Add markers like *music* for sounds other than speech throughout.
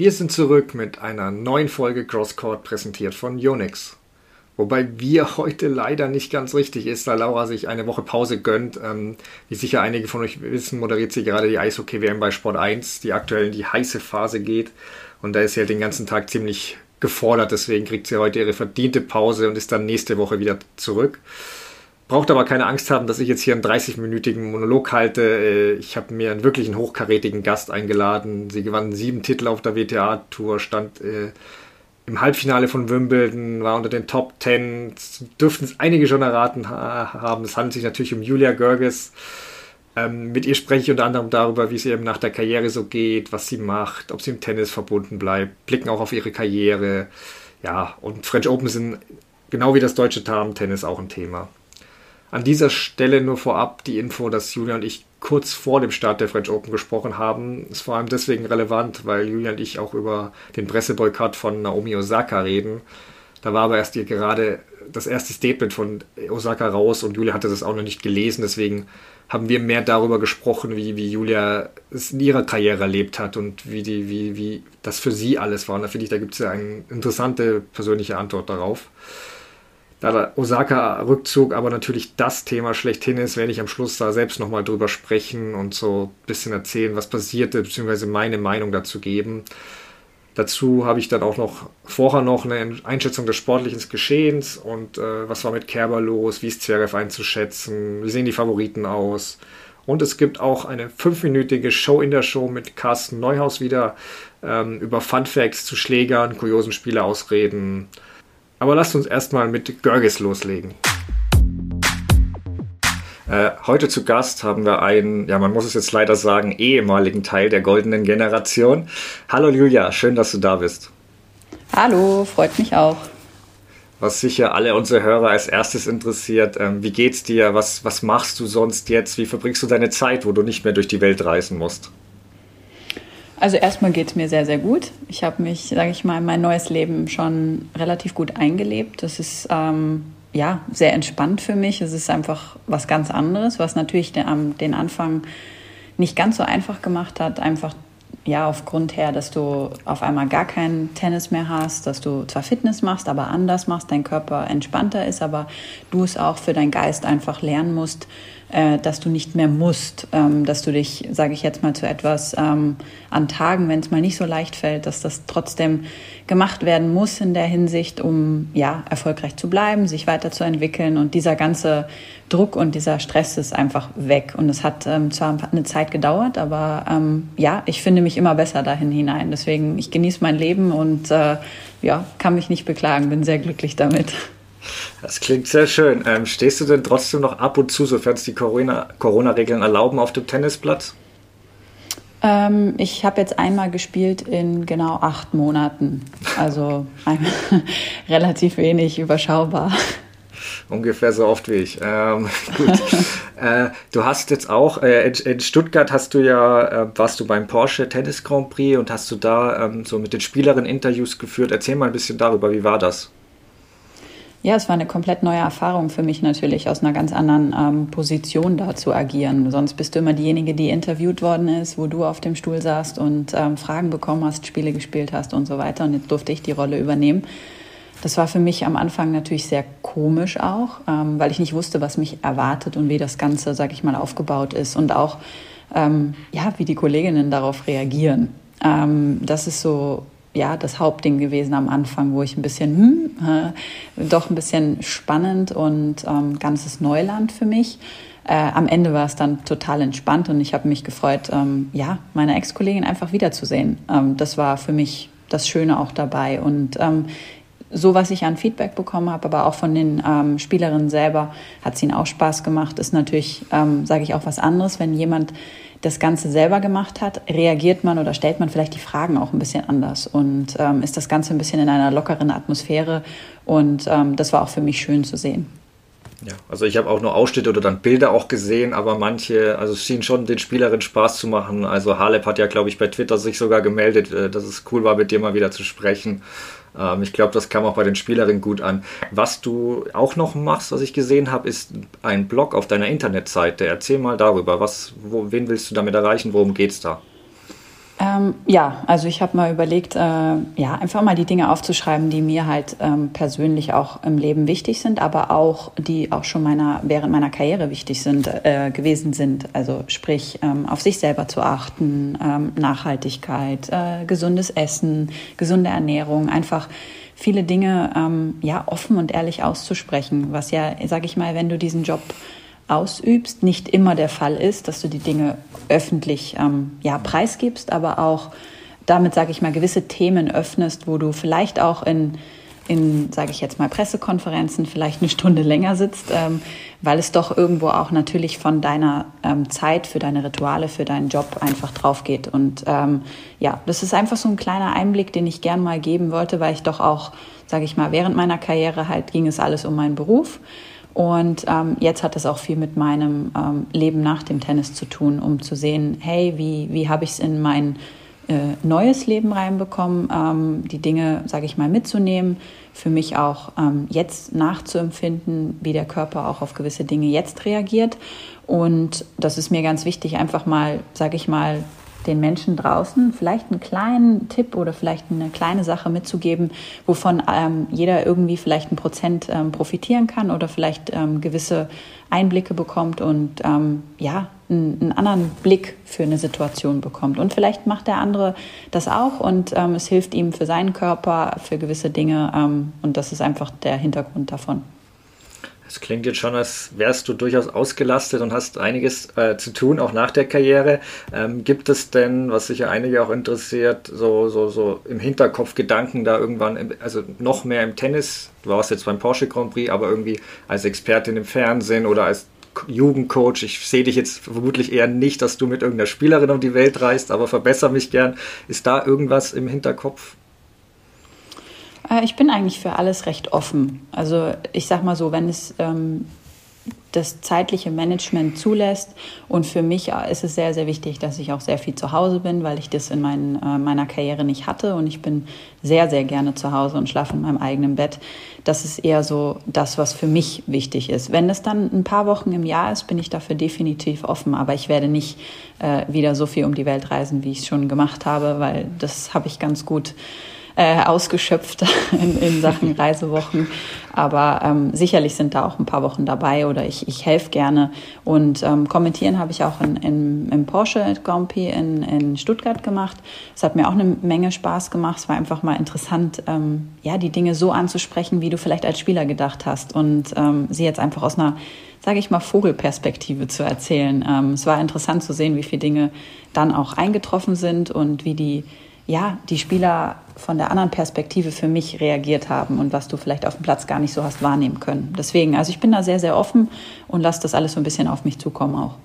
Wir sind zurück mit einer neuen Folge Crosscourt präsentiert von Unix. Wobei wir heute leider nicht ganz richtig ist, da Laura sich eine Woche Pause gönnt. Ähm, wie sicher einige von euch wissen, moderiert sie gerade die Eishockey-WM bei Sport 1, die aktuell in die heiße Phase geht. Und da ist sie halt den ganzen Tag ziemlich gefordert, deswegen kriegt sie heute ihre verdiente Pause und ist dann nächste Woche wieder zurück. Braucht aber keine Angst haben, dass ich jetzt hier einen 30-minütigen Monolog halte. Äh, ich habe mir einen wirklichen hochkarätigen Gast eingeladen. Sie gewann sieben Titel auf der WTA-Tour, stand äh, im Halbfinale von Wimbledon, war unter den Top 10. Dürften es einige schon erraten haben. Es handelt sich natürlich um Julia Görges. Ähm, mit ihr spreche ich unter anderem darüber, wie es ihr nach der Karriere so geht, was sie macht, ob sie im Tennis verbunden bleibt, blicken auch auf ihre Karriere. Ja, und French Open sind genau wie das deutsche Damen-Tennis auch ein Thema. An dieser Stelle nur vorab die Info, dass Julia und ich kurz vor dem Start der French Open gesprochen haben. Ist vor allem deswegen relevant, weil Julia und ich auch über den Presseboykott von Naomi Osaka reden. Da war aber erst ihr gerade das erste Statement von Osaka raus und Julia hatte das auch noch nicht gelesen. Deswegen haben wir mehr darüber gesprochen, wie, wie Julia es in ihrer Karriere erlebt hat und wie, die, wie, wie das für sie alles war. Und da finde ich, da gibt es ja eine interessante persönliche Antwort darauf. Da der Osaka-Rückzug aber natürlich das Thema schlechthin ist, werde ich am Schluss da selbst nochmal drüber sprechen und so ein bisschen erzählen, was passierte, beziehungsweise meine Meinung dazu geben. Dazu habe ich dann auch noch vorher noch eine Einschätzung des sportlichen Geschehens und äh, was war mit Kerber los, wie ist Zverev einzuschätzen, wie sehen die Favoriten aus. Und es gibt auch eine fünfminütige Show in der Show mit Carsten Neuhaus wieder ähm, über Funfacts zu Schlägern, kuriosen Spieleausreden, aber lasst uns erstmal mit Görges loslegen. Äh, heute zu Gast haben wir einen, ja, man muss es jetzt leider sagen, ehemaligen Teil der goldenen Generation. Hallo Julia, schön, dass du da bist. Hallo, freut mich auch. Was sicher alle unsere Hörer als erstes interessiert, ähm, wie geht's dir? Was, was machst du sonst jetzt? Wie verbringst du deine Zeit, wo du nicht mehr durch die Welt reisen musst? Also erstmal geht es mir sehr, sehr gut. Ich habe mich, sage ich mal, in mein neues Leben schon relativ gut eingelebt. Das ist ähm, ja sehr entspannt für mich. Es ist einfach was ganz anderes, was natürlich den, den Anfang nicht ganz so einfach gemacht hat. Einfach ja aufgrund her, dass du auf einmal gar keinen Tennis mehr hast, dass du zwar Fitness machst, aber anders machst, dein Körper entspannter ist, aber du es auch für deinen Geist einfach lernen musst, äh, dass du nicht mehr musst, ähm, dass du dich, sage ich jetzt mal, zu etwas ähm, an Tagen, wenn es mal nicht so leicht fällt, dass das trotzdem gemacht werden muss in der Hinsicht, um ja erfolgreich zu bleiben, sich weiterzuentwickeln und dieser ganze Druck und dieser Stress ist einfach weg und es hat ähm, zwar eine Zeit gedauert, aber ähm, ja, ich finde mich immer besser dahin hinein. Deswegen ich genieße mein Leben und äh, ja, kann mich nicht beklagen, bin sehr glücklich damit. Das klingt sehr schön. Ähm, stehst du denn trotzdem noch ab und zu, sofern es die Corona-Regeln Corona erlauben, auf dem Tennisplatz? Ähm, ich habe jetzt einmal gespielt in genau acht Monaten. Also *laughs* relativ wenig überschaubar. Ungefähr so oft wie ich. Ähm, *laughs* gut. *laughs* äh, du hast jetzt auch, äh, in, in, Stuttgart hast du ja, äh, warst du beim Porsche Tennis Grand Prix und hast du da ähm, so mit den Spielerinnen Interviews geführt. Erzähl mal ein bisschen darüber, wie war das? Ja, es war eine komplett neue Erfahrung für mich natürlich, aus einer ganz anderen ähm, Position da zu agieren. Sonst bist du immer diejenige, die interviewt worden ist, wo du auf dem Stuhl saßt und ähm, Fragen bekommen hast, Spiele gespielt hast und so weiter. Und jetzt durfte ich die Rolle übernehmen. Das war für mich am Anfang natürlich sehr komisch auch, ähm, weil ich nicht wusste, was mich erwartet und wie das Ganze, sag ich mal, aufgebaut ist und auch, ähm, ja, wie die Kolleginnen darauf reagieren. Ähm, das ist so ja, das Hauptding gewesen am Anfang, wo ich ein bisschen, hm, äh, doch ein bisschen spannend und ähm, ganzes Neuland für mich. Äh, am Ende war es dann total entspannt und ich habe mich gefreut, ähm, ja, meine Ex-Kollegin einfach wiederzusehen. Ähm, das war für mich das Schöne auch dabei und ähm, so, was ich an Feedback bekommen habe, aber auch von den ähm, Spielerinnen selber, hat es ihnen auch Spaß gemacht. Ist natürlich, ähm, sage ich auch was anderes, wenn jemand das Ganze selber gemacht hat, reagiert man oder stellt man vielleicht die Fragen auch ein bisschen anders und ähm, ist das Ganze ein bisschen in einer lockeren Atmosphäre. Und ähm, das war auch für mich schön zu sehen. Ja, also ich habe auch nur Ausschnitte oder dann Bilder auch gesehen, aber manche, also es schien schon den Spielerinnen Spaß zu machen. Also Halep hat ja, glaube ich, bei Twitter sich sogar gemeldet, äh, dass es cool war, mit dir mal wieder zu sprechen. Ähm, ich glaube, das kam auch bei den Spielerinnen gut an. Was du auch noch machst, was ich gesehen habe, ist ein Blog auf deiner Internetseite. Erzähl mal darüber. Was, wo, wen willst du damit erreichen? Worum geht es da? Ähm, ja, also ich habe mal überlegt, äh, ja, einfach mal die Dinge aufzuschreiben, die mir halt ähm, persönlich auch im Leben wichtig sind, aber auch die auch schon meiner, während meiner Karriere wichtig sind, äh, gewesen sind. Also sprich, ähm, auf sich selber zu achten, ähm, Nachhaltigkeit, äh, gesundes Essen, gesunde Ernährung, einfach viele Dinge ähm, ja offen und ehrlich auszusprechen, was ja, sage ich mal, wenn du diesen Job ausübst, nicht immer der Fall ist, dass du die Dinge öffentlich ähm, ja, preisgibst, aber auch damit, sage ich mal, gewisse Themen öffnest, wo du vielleicht auch in, in sage ich jetzt mal, Pressekonferenzen vielleicht eine Stunde länger sitzt, ähm, weil es doch irgendwo auch natürlich von deiner ähm, Zeit für deine Rituale, für deinen Job einfach drauf geht. Und ähm, ja, das ist einfach so ein kleiner Einblick, den ich gern mal geben wollte, weil ich doch auch, sage ich mal, während meiner Karriere halt ging es alles um meinen Beruf. Und ähm, jetzt hat es auch viel mit meinem ähm, Leben nach dem Tennis zu tun, um zu sehen, hey, wie, wie habe ich es in mein äh, neues Leben reinbekommen, ähm, die Dinge, sage ich mal, mitzunehmen, für mich auch ähm, jetzt nachzuempfinden, wie der Körper auch auf gewisse Dinge jetzt reagiert. Und das ist mir ganz wichtig, einfach mal, sage ich mal, den Menschen draußen vielleicht einen kleinen Tipp oder vielleicht eine kleine Sache mitzugeben, wovon ähm, jeder irgendwie vielleicht ein Prozent ähm, profitieren kann oder vielleicht ähm, gewisse Einblicke bekommt und ähm, ja, einen, einen, anderen Blick für eine Situation bekommt. Und vielleicht macht der andere das auch und ähm, es hilft ihm für seinen Körper, für gewisse Dinge ähm, und das ist einfach der Hintergrund davon. Es klingt jetzt schon, als wärst du durchaus ausgelastet und hast einiges äh, zu tun, auch nach der Karriere. Ähm, gibt es denn, was sicher einige auch interessiert, so, so, so im Hinterkopf Gedanken da irgendwann, im, also noch mehr im Tennis? Du warst jetzt beim Porsche Grand Prix, aber irgendwie als Expertin im Fernsehen oder als Jugendcoach. Ich sehe dich jetzt vermutlich eher nicht, dass du mit irgendeiner Spielerin um die Welt reist, aber verbessere mich gern. Ist da irgendwas im Hinterkopf? Äh, ich bin eigentlich für alles recht offen. Also ich sag mal so, wenn es ähm, das zeitliche Management zulässt. Und für mich ist es sehr, sehr wichtig, dass ich auch sehr viel zu Hause bin, weil ich das in mein, äh, meiner Karriere nicht hatte. Und ich bin sehr, sehr gerne zu Hause und schlafe in meinem eigenen Bett. Das ist eher so das, was für mich wichtig ist. Wenn es dann ein paar Wochen im Jahr ist, bin ich dafür definitiv offen. Aber ich werde nicht äh, wieder so viel um die Welt reisen, wie ich es schon gemacht habe, weil das habe ich ganz gut äh, ausgeschöpft *laughs* in, in, Sachen Reisewochen. Aber ähm, sicherlich sind da auch ein paar Wochen dabei oder ich, ich helfe gerne. Und ähm, kommentieren habe ich auch in, in, im Porsche Grand Prix in, in Stuttgart gemacht. Es hat mir auch eine Menge Spaß gemacht. Es war einfach mal interessant, ähm, ja, die Dinge so anzusprechen, wie du vielleicht als Spieler gedacht hast. Und ähm, sie jetzt einfach aus einer sage ich mal, Vogelperspektive zu erzählen. Ähm, es war interessant zu sehen, wie viele Dinge dann auch eingetroffen sind und wie die ja, die Spieler von der anderen Perspektive für mich reagiert haben und was du vielleicht auf dem Platz gar nicht so hast wahrnehmen können. Deswegen, also ich bin da sehr, sehr offen und lasse das alles so ein bisschen auf mich zukommen auch.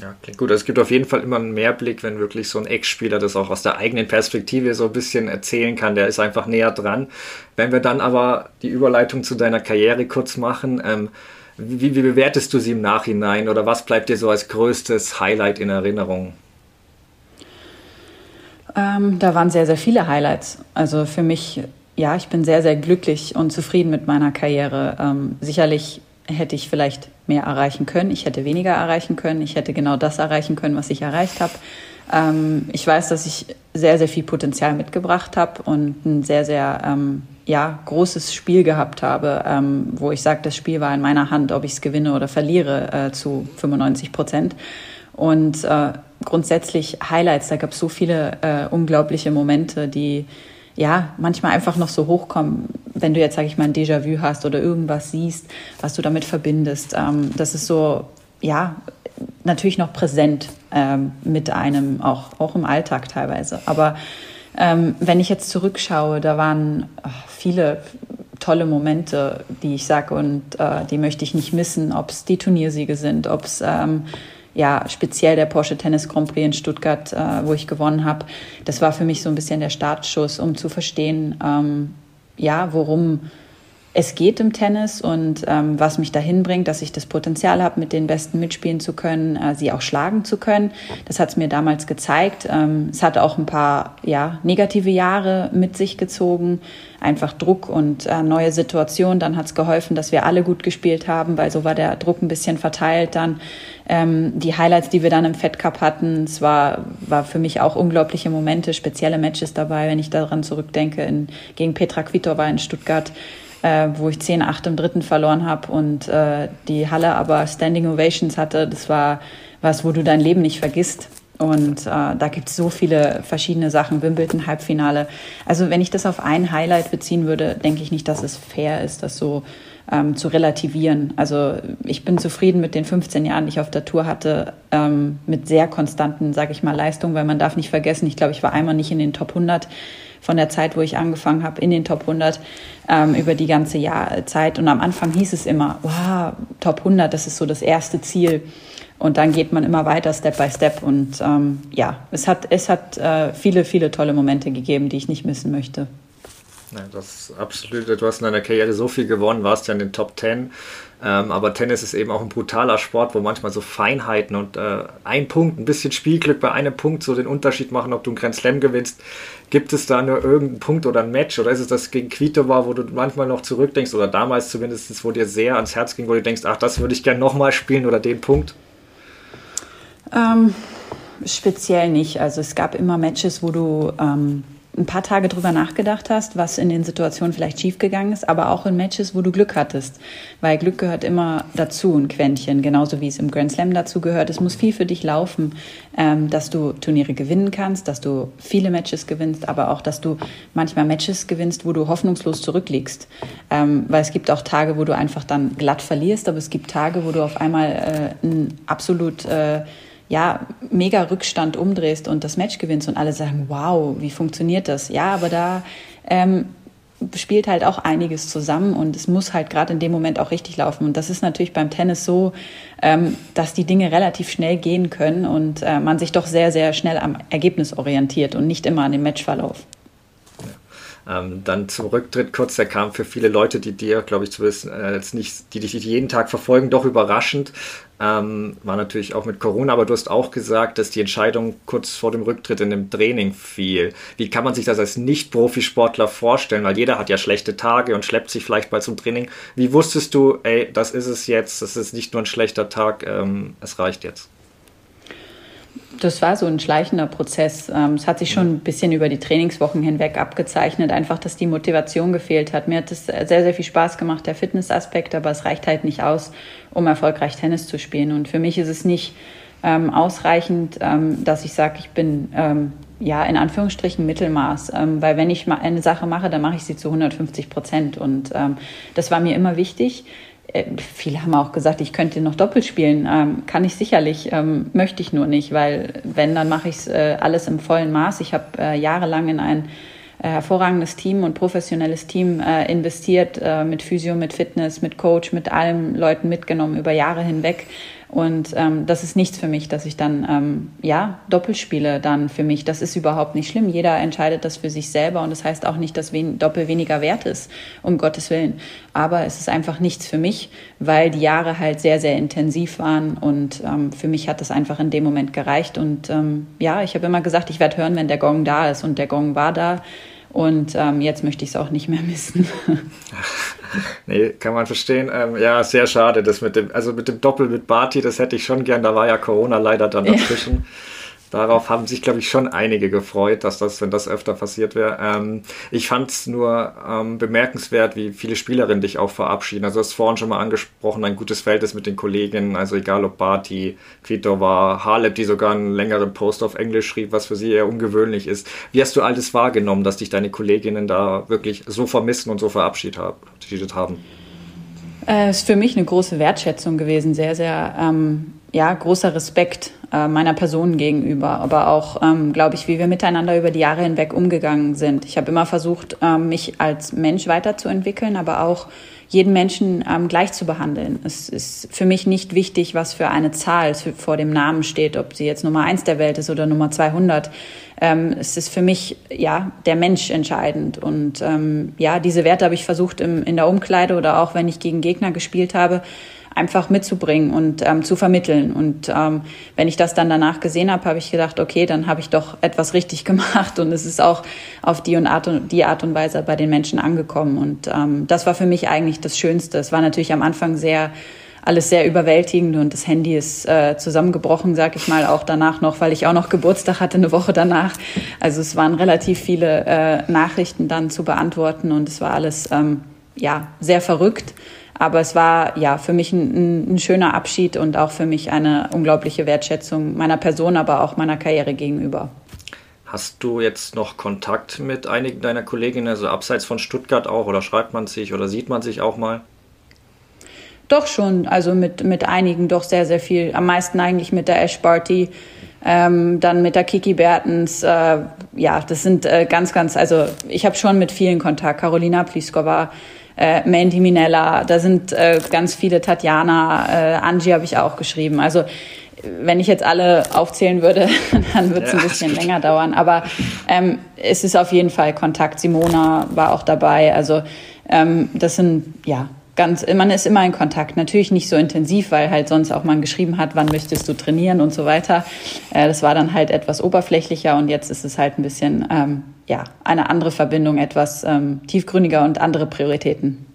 Ja, klingt gut. Also es gibt auf jeden Fall immer einen Mehrblick, wenn wirklich so ein Ex-Spieler das auch aus der eigenen Perspektive so ein bisschen erzählen kann. Der ist einfach näher dran. Wenn wir dann aber die Überleitung zu deiner Karriere kurz machen, ähm, wie, wie bewertest du sie im Nachhinein oder was bleibt dir so als größtes Highlight in Erinnerung? Ähm, da waren sehr, sehr viele Highlights. Also für mich, ja, ich bin sehr, sehr glücklich und zufrieden mit meiner Karriere. Ähm, sicherlich hätte ich vielleicht mehr erreichen können. Ich hätte weniger erreichen können. Ich hätte genau das erreichen können, was ich erreicht habe. Ähm, ich weiß, dass ich sehr, sehr viel Potenzial mitgebracht habe und ein sehr, sehr ähm, ja, großes Spiel gehabt habe, ähm, wo ich sage, das Spiel war in meiner Hand, ob ich es gewinne oder verliere, äh, zu 95 Prozent. Und äh, grundsätzlich Highlights, da gab es so viele äh, unglaubliche Momente, die ja manchmal einfach noch so hochkommen, wenn du jetzt, sage ich mal, ein Déjà-vu hast oder irgendwas siehst, was du damit verbindest. Ähm, das ist so, ja, natürlich noch präsent ähm, mit einem, auch, auch im Alltag teilweise. Aber ähm, wenn ich jetzt zurückschaue, da waren ach, viele tolle Momente, die ich sage und äh, die möchte ich nicht missen, ob es die Turniersiege sind, ob es ähm, ja, speziell der Porsche Tennis Grand Prix in Stuttgart, äh, wo ich gewonnen habe, das war für mich so ein bisschen der Startschuss, um zu verstehen, ähm, ja, worum es geht im Tennis und ähm, was mich dahin bringt, dass ich das Potenzial habe, mit den Besten mitspielen zu können, äh, sie auch schlagen zu können. Das hat es mir damals gezeigt. Ähm, es hat auch ein paar ja, negative Jahre mit sich gezogen, einfach Druck und äh, neue Situationen. Dann hat es geholfen, dass wir alle gut gespielt haben, weil so war der Druck ein bisschen verteilt dann. Ähm, die Highlights, die wir dann im Fed Cup hatten, es war, war für mich auch unglaubliche Momente, spezielle Matches dabei, wenn ich daran zurückdenke, in, gegen Petra Kvitova in Stuttgart äh, wo ich 10-8 im dritten verloren habe und äh, die Halle aber Standing Ovations hatte. Das war was, wo du dein Leben nicht vergisst. Und äh, da gibt es so viele verschiedene Sachen. Wimbledon Halbfinale. Also wenn ich das auf ein Highlight beziehen würde, denke ich nicht, dass es fair ist, das so ähm, zu relativieren. Also ich bin zufrieden mit den 15 Jahren, die ich auf der Tour hatte, ähm, mit sehr konstanten, sage ich mal, Leistungen, weil man darf nicht vergessen, ich glaube, ich war einmal nicht in den Top 100 von der Zeit, wo ich angefangen habe, in den Top 100 ähm, über die ganze Jahr Zeit. Und am Anfang hieß es immer, wow, Top 100, das ist so das erste Ziel. Und dann geht man immer weiter, Step by Step. Und ähm, ja, es hat, es hat äh, viele, viele tolle Momente gegeben, die ich nicht missen möchte. Ja, das ist absolut. Du hast in deiner Karriere so viel gewonnen, warst ja in den Top 10. Ähm, aber Tennis ist eben auch ein brutaler Sport, wo manchmal so Feinheiten und äh, ein Punkt, ein bisschen Spielglück bei einem Punkt so den Unterschied machen, ob du einen Grand Slam gewinnst. Gibt es da nur irgendeinen Punkt oder ein Match oder ist es das gegen Quito war, wo du manchmal noch zurückdenkst oder damals zumindest, wo dir sehr ans Herz ging, wo du denkst, ach, das würde ich gerne nochmal spielen oder den Punkt? Ähm, speziell nicht. Also es gab immer Matches, wo du ähm, ein paar Tage drüber nachgedacht hast, was in den Situationen vielleicht schiefgegangen ist, aber auch in Matches, wo du Glück hattest. Weil Glück gehört immer dazu, ein Quäntchen, genauso wie es im Grand Slam dazu gehört. Es muss viel für dich laufen, ähm, dass du Turniere gewinnen kannst, dass du viele Matches gewinnst, aber auch, dass du manchmal Matches gewinnst, wo du hoffnungslos zurückliegst. Ähm, weil es gibt auch Tage, wo du einfach dann glatt verlierst, aber es gibt Tage, wo du auf einmal äh, ein absolut äh, ja, mega Rückstand umdrehst und das Match gewinnst und alle sagen, wow, wie funktioniert das? Ja, aber da ähm, spielt halt auch einiges zusammen und es muss halt gerade in dem Moment auch richtig laufen. Und das ist natürlich beim Tennis so, ähm, dass die Dinge relativ schnell gehen können und äh, man sich doch sehr, sehr schnell am Ergebnis orientiert und nicht immer an dem Matchverlauf. Ähm, dann zum Rücktritt kurz, der kam für viele Leute, die dir, glaube ich, zu wissen, äh, nicht, die dich jeden Tag verfolgen, doch überraschend. Ähm, war natürlich auch mit Corona, aber du hast auch gesagt, dass die Entscheidung kurz vor dem Rücktritt in dem Training fiel. Wie kann man sich das als Nicht-Profisportler vorstellen? Weil jeder hat ja schlechte Tage und schleppt sich vielleicht mal zum Training. Wie wusstest du, ey, das ist es jetzt, das ist nicht nur ein schlechter Tag, ähm, es reicht jetzt? Das war so ein schleichender Prozess. Ähm, es hat sich schon ein bisschen über die Trainingswochen hinweg abgezeichnet, einfach, dass die Motivation gefehlt hat. Mir hat es sehr, sehr viel Spaß gemacht, der Fitnessaspekt, aber es reicht halt nicht aus, um erfolgreich Tennis zu spielen. Und für mich ist es nicht ähm, ausreichend, ähm, dass ich sage, ich bin ähm, ja in Anführungsstrichen Mittelmaß, ähm, weil wenn ich eine Sache mache, dann mache ich sie zu 150 Prozent. Und ähm, das war mir immer wichtig. Äh, viele haben auch gesagt, ich könnte noch doppelt spielen. Ähm, kann ich sicherlich, ähm, möchte ich nur nicht, weil wenn, dann mache ich es äh, alles im vollen Maß. Ich habe äh, jahrelang in ein äh, hervorragendes Team und professionelles Team äh, investiert, äh, mit Physio, mit Fitness, mit Coach, mit allen Leuten mitgenommen über Jahre hinweg. Und ähm, das ist nichts für mich, dass ich dann ähm, ja doppelt spiele. Dann für mich, das ist überhaupt nicht schlimm. Jeder entscheidet das für sich selber und das heißt auch nicht, dass wen Doppel weniger wert ist, um Gottes willen. Aber es ist einfach nichts für mich, weil die Jahre halt sehr sehr intensiv waren und ähm, für mich hat das einfach in dem Moment gereicht. Und ähm, ja, ich habe immer gesagt, ich werde hören, wenn der Gong da ist und der Gong war da. Und ähm, jetzt möchte ich es auch nicht mehr missen. *laughs* nee, kann man verstehen. Ähm, ja, sehr schade. Das mit dem, also mit dem Doppel mit Barty, das hätte ich schon gern. Da war ja Corona leider dann dazwischen. Ja. Darauf haben sich, glaube ich, schon einige gefreut, dass das, wenn das öfter passiert wäre. Ähm, ich fand es nur ähm, bemerkenswert, wie viele Spielerinnen dich auch verabschieden. Also, du hast vorhin schon mal angesprochen, ein gutes Verhältnis mit den Kolleginnen. Also, egal ob Barty, Kvitova, Halep, die sogar einen längeren Post auf Englisch schrieb, was für sie eher ungewöhnlich ist. Wie hast du alles wahrgenommen, dass dich deine Kolleginnen da wirklich so vermissen und so verabschiedet haben? Es äh, ist für mich eine große Wertschätzung gewesen, sehr, sehr ähm, ja, großer Respekt äh, meiner Person gegenüber, aber auch, ähm, glaube ich, wie wir miteinander über die Jahre hinweg umgegangen sind. Ich habe immer versucht, ähm, mich als Mensch weiterzuentwickeln, aber auch jeden Menschen ähm, gleich zu behandeln. Es ist für mich nicht wichtig, was für eine Zahl vor dem Namen steht, ob sie jetzt Nummer eins der Welt ist oder Nummer 200. Ähm, es ist für mich ja der Mensch entscheidend und ähm, ja diese Werte habe ich versucht im, in der Umkleide oder auch wenn ich gegen Gegner gespielt habe einfach mitzubringen und ähm, zu vermitteln. Und ähm, wenn ich das dann danach gesehen habe, habe ich gedacht, okay, dann habe ich doch etwas richtig *laughs* gemacht und es ist auch auf die, und Art, und, die Art und Weise bei den Menschen angekommen. Und ähm, das war für mich eigentlich das Schönste. Es war natürlich am Anfang sehr alles sehr überwältigend und das Handy ist äh, zusammengebrochen, sag ich mal, auch danach noch, weil ich auch noch Geburtstag hatte, eine Woche danach. Also es waren relativ viele äh, Nachrichten dann zu beantworten und es war alles ähm, ja sehr verrückt. Aber es war ja für mich ein, ein, schöner Abschied und auch für mich eine unglaubliche Wertschätzung meiner Person, aber auch meiner Karriere gegenüber. Hast du jetzt noch Kontakt mit einigen deiner Kolleginnen, also abseits von Stuttgart auch, oder schreibt man sich oder sieht man sich auch mal? Doch schon, also mit, mit einigen doch sehr, sehr viel. Am meisten eigentlich mit der Ash Barty, ähm, dann mit der Kiki Bertens. Äh, ja, das sind äh, ganz, ganz, also ich habe schon mit vielen Kontakt. Carolina Pliskova, äh, Mandy Minella, da sind äh, ganz viele, Tatjana, äh, Angie habe ich auch geschrieben. Also wenn ich jetzt alle aufzählen würde, *laughs* dann wird es ein bisschen länger dauern. Aber ähm, es ist auf jeden Fall Kontakt. Simona war auch dabei. Also ähm, das sind ja ganz, man ist immer in Kontakt. Natürlich nicht so intensiv, weil halt sonst auch man geschrieben hat, wann möchtest du trainieren und so weiter. Äh, das war dann halt etwas oberflächlicher und jetzt ist es halt ein bisschen ähm, ja, eine andere Verbindung, etwas ähm, tiefgründiger und andere Prioritäten.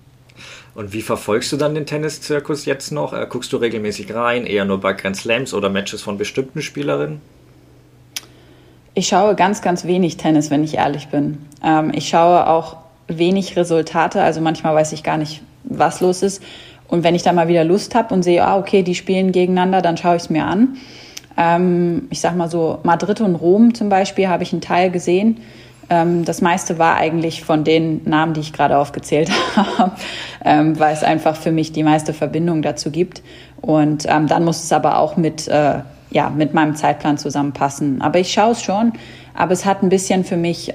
Und wie verfolgst du dann den Tenniszirkus jetzt noch? Äh, guckst du regelmäßig rein, eher nur bei Grand Slams oder Matches von bestimmten Spielerinnen? Ich schaue ganz, ganz wenig Tennis, wenn ich ehrlich bin. Ähm, ich schaue auch wenig Resultate, also manchmal weiß ich gar nicht, was los ist. Und wenn ich dann mal wieder Lust habe und sehe, ah, okay, die spielen gegeneinander, dann schaue ich es mir an. Ähm, ich sag mal so, Madrid und Rom zum Beispiel habe ich einen Teil gesehen. Ähm, das meiste war eigentlich von den Namen, die ich gerade aufgezählt *laughs* habe, ähm, weil es einfach für mich die meiste Verbindung dazu gibt. Und ähm, dann muss es aber auch mit, äh, ja, mit meinem Zeitplan zusammenpassen. Aber ich schaue es schon, aber es hat ein bisschen für mich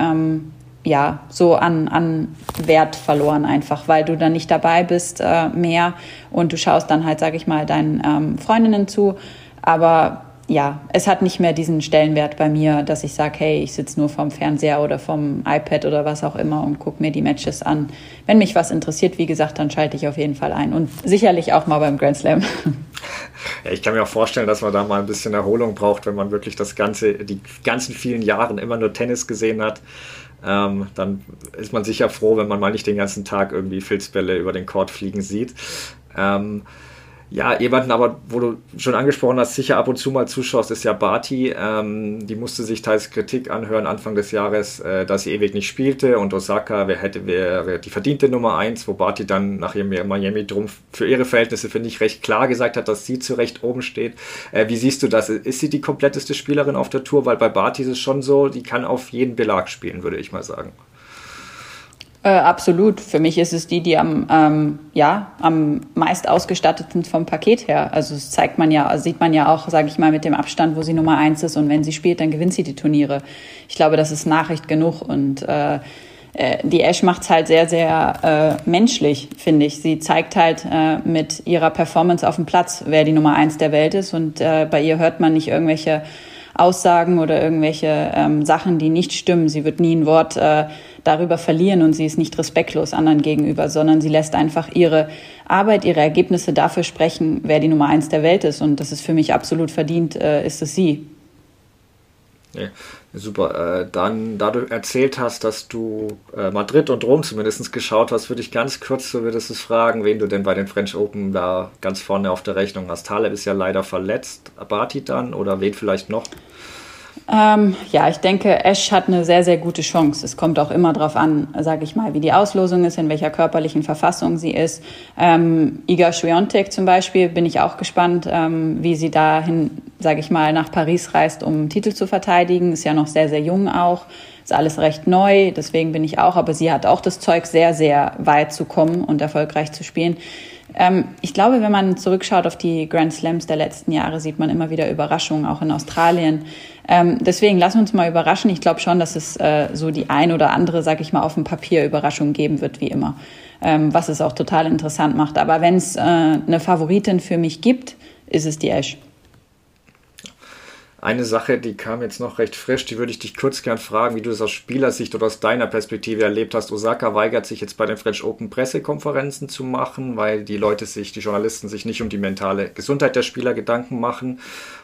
ja, so an, an Wert verloren einfach, weil du dann nicht dabei bist äh, mehr und du schaust dann halt, sag ich mal, deinen ähm, Freundinnen zu. Aber ja, es hat nicht mehr diesen Stellenwert bei mir, dass ich sage, hey, ich sitze nur vom Fernseher oder vom iPad oder was auch immer und gucke mir die Matches an. Wenn mich was interessiert, wie gesagt, dann schalte ich auf jeden Fall ein und sicherlich auch mal beim Grand Slam. Ja, ich kann mir auch vorstellen, dass man da mal ein bisschen Erholung braucht, wenn man wirklich das ganze, die ganzen vielen Jahren immer nur Tennis gesehen hat. Ähm, dann ist man sicher froh, wenn man mal nicht den ganzen Tag irgendwie Filzbälle über den Court fliegen sieht. Ähm, ja, jemanden aber, wo du schon angesprochen hast, sicher ab und zu mal zuschaust, ist ja Barty. Ähm, die musste sich teils Kritik anhören Anfang des Jahres, äh, dass sie ewig nicht spielte und Osaka wer hätte, wäre die verdiente Nummer eins, wo Barty dann nach ihrem Miami drum für ihre Verhältnisse, finde ich, recht klar gesagt hat, dass sie zu Recht oben steht. Äh, wie siehst du das? Ist sie die kompletteste Spielerin auf der Tour? Weil bei Barty ist es schon so, die kann auf jeden Belag spielen, würde ich mal sagen. Äh, absolut. Für mich ist es die, die am, ähm, ja, am meist ausgestatteten vom Paket her. Also das zeigt man ja, sieht man ja auch, sage ich mal, mit dem Abstand, wo sie Nummer eins ist. Und wenn sie spielt, dann gewinnt sie die Turniere. Ich glaube, das ist Nachricht genug. Und äh, äh die Ash macht es halt sehr, sehr äh, menschlich, finde ich. Sie zeigt halt äh, mit ihrer Performance auf dem Platz, wer die Nummer eins der Welt ist. Und äh, bei ihr hört man nicht irgendwelche Aussagen oder irgendwelche ähm, Sachen, die nicht stimmen. Sie wird nie ein Wort äh, darüber verlieren und sie ist nicht respektlos anderen gegenüber, sondern sie lässt einfach ihre Arbeit, ihre Ergebnisse dafür sprechen, wer die Nummer eins der Welt ist. Und das ist für mich absolut verdient, äh, ist es sie. Ja, super. Äh, dann, da du erzählt hast, dass du äh, Madrid und Rom zumindest geschaut hast, würde ich ganz kurz, so würdest es fragen, wen du denn bei den French Open da ganz vorne auf der Rechnung hast. Taleb ist ja leider verletzt. Abati dann oder wen vielleicht noch? Ähm, ja, ich denke, Ash hat eine sehr, sehr gute Chance. Es kommt auch immer darauf an, sage ich mal, wie die Auslosung ist, in welcher körperlichen Verfassung sie ist. Ähm, Iga Swiatek zum Beispiel bin ich auch gespannt, ähm, wie sie dahin, sage ich mal, nach Paris reist, um Titel zu verteidigen. Ist ja noch sehr, sehr jung auch. Ist alles recht neu, deswegen bin ich auch. Aber sie hat auch das Zeug, sehr, sehr weit zu kommen und erfolgreich zu spielen. Ähm, ich glaube, wenn man zurückschaut auf die Grand Slams der letzten Jahre, sieht man immer wieder Überraschungen, auch in Australien. Ähm, deswegen lassen wir uns mal überraschen. Ich glaube schon, dass es äh, so die ein oder andere, sag ich mal, auf dem Papier Überraschung geben wird, wie immer. Ähm, was es auch total interessant macht. Aber wenn es äh, eine Favoritin für mich gibt, ist es die Ash. Eine Sache, die kam jetzt noch recht frisch, die würde ich dich kurz gern fragen, wie du das aus Spielersicht oder aus deiner Perspektive erlebt hast. Osaka weigert sich jetzt bei den French Open Pressekonferenzen zu machen, weil die Leute sich, die Journalisten sich nicht um die mentale Gesundheit der Spieler Gedanken machen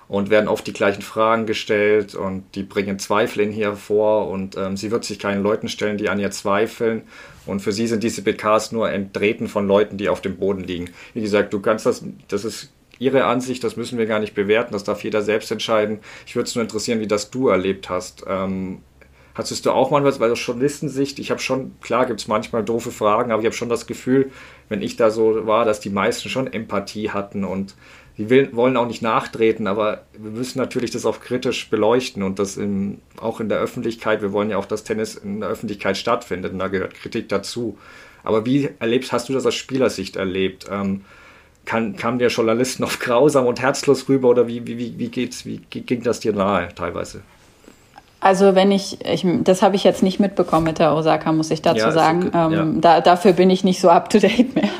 und werden oft die gleichen Fragen gestellt und die bringen Zweifel in hier vor und ähm, sie wird sich keinen Leuten stellen, die an ihr zweifeln. Und für sie sind diese PKs nur Enttreten von Leuten, die auf dem Boden liegen. Wie gesagt, du kannst das, das ist Ihre Ansicht, das müssen wir gar nicht bewerten, das darf jeder selbst entscheiden. Ich würde es nur interessieren, wie das du erlebt hast. Ähm, hattest du auch mal was, weil aus Journalistensicht, ich habe schon, klar gibt es manchmal doofe Fragen, aber ich habe schon das Gefühl, wenn ich da so war, dass die meisten schon Empathie hatten und die will, wollen auch nicht nachtreten, aber wir müssen natürlich das auch kritisch beleuchten und das in, auch in der Öffentlichkeit. Wir wollen ja auch, dass Tennis in der Öffentlichkeit stattfindet und da gehört Kritik dazu. Aber wie erlebst, hast du das aus Spielersicht erlebt? Ähm, kann, kam der Journalist noch *laughs* grausam und herzlos rüber oder wie, wie, wie, geht's, wie ging das dir nahe teilweise? Also wenn ich, ich das habe ich jetzt nicht mitbekommen mit der Osaka, muss ich dazu ja, sagen. Okay. Ähm, ja. da, dafür bin ich nicht so up to date mehr.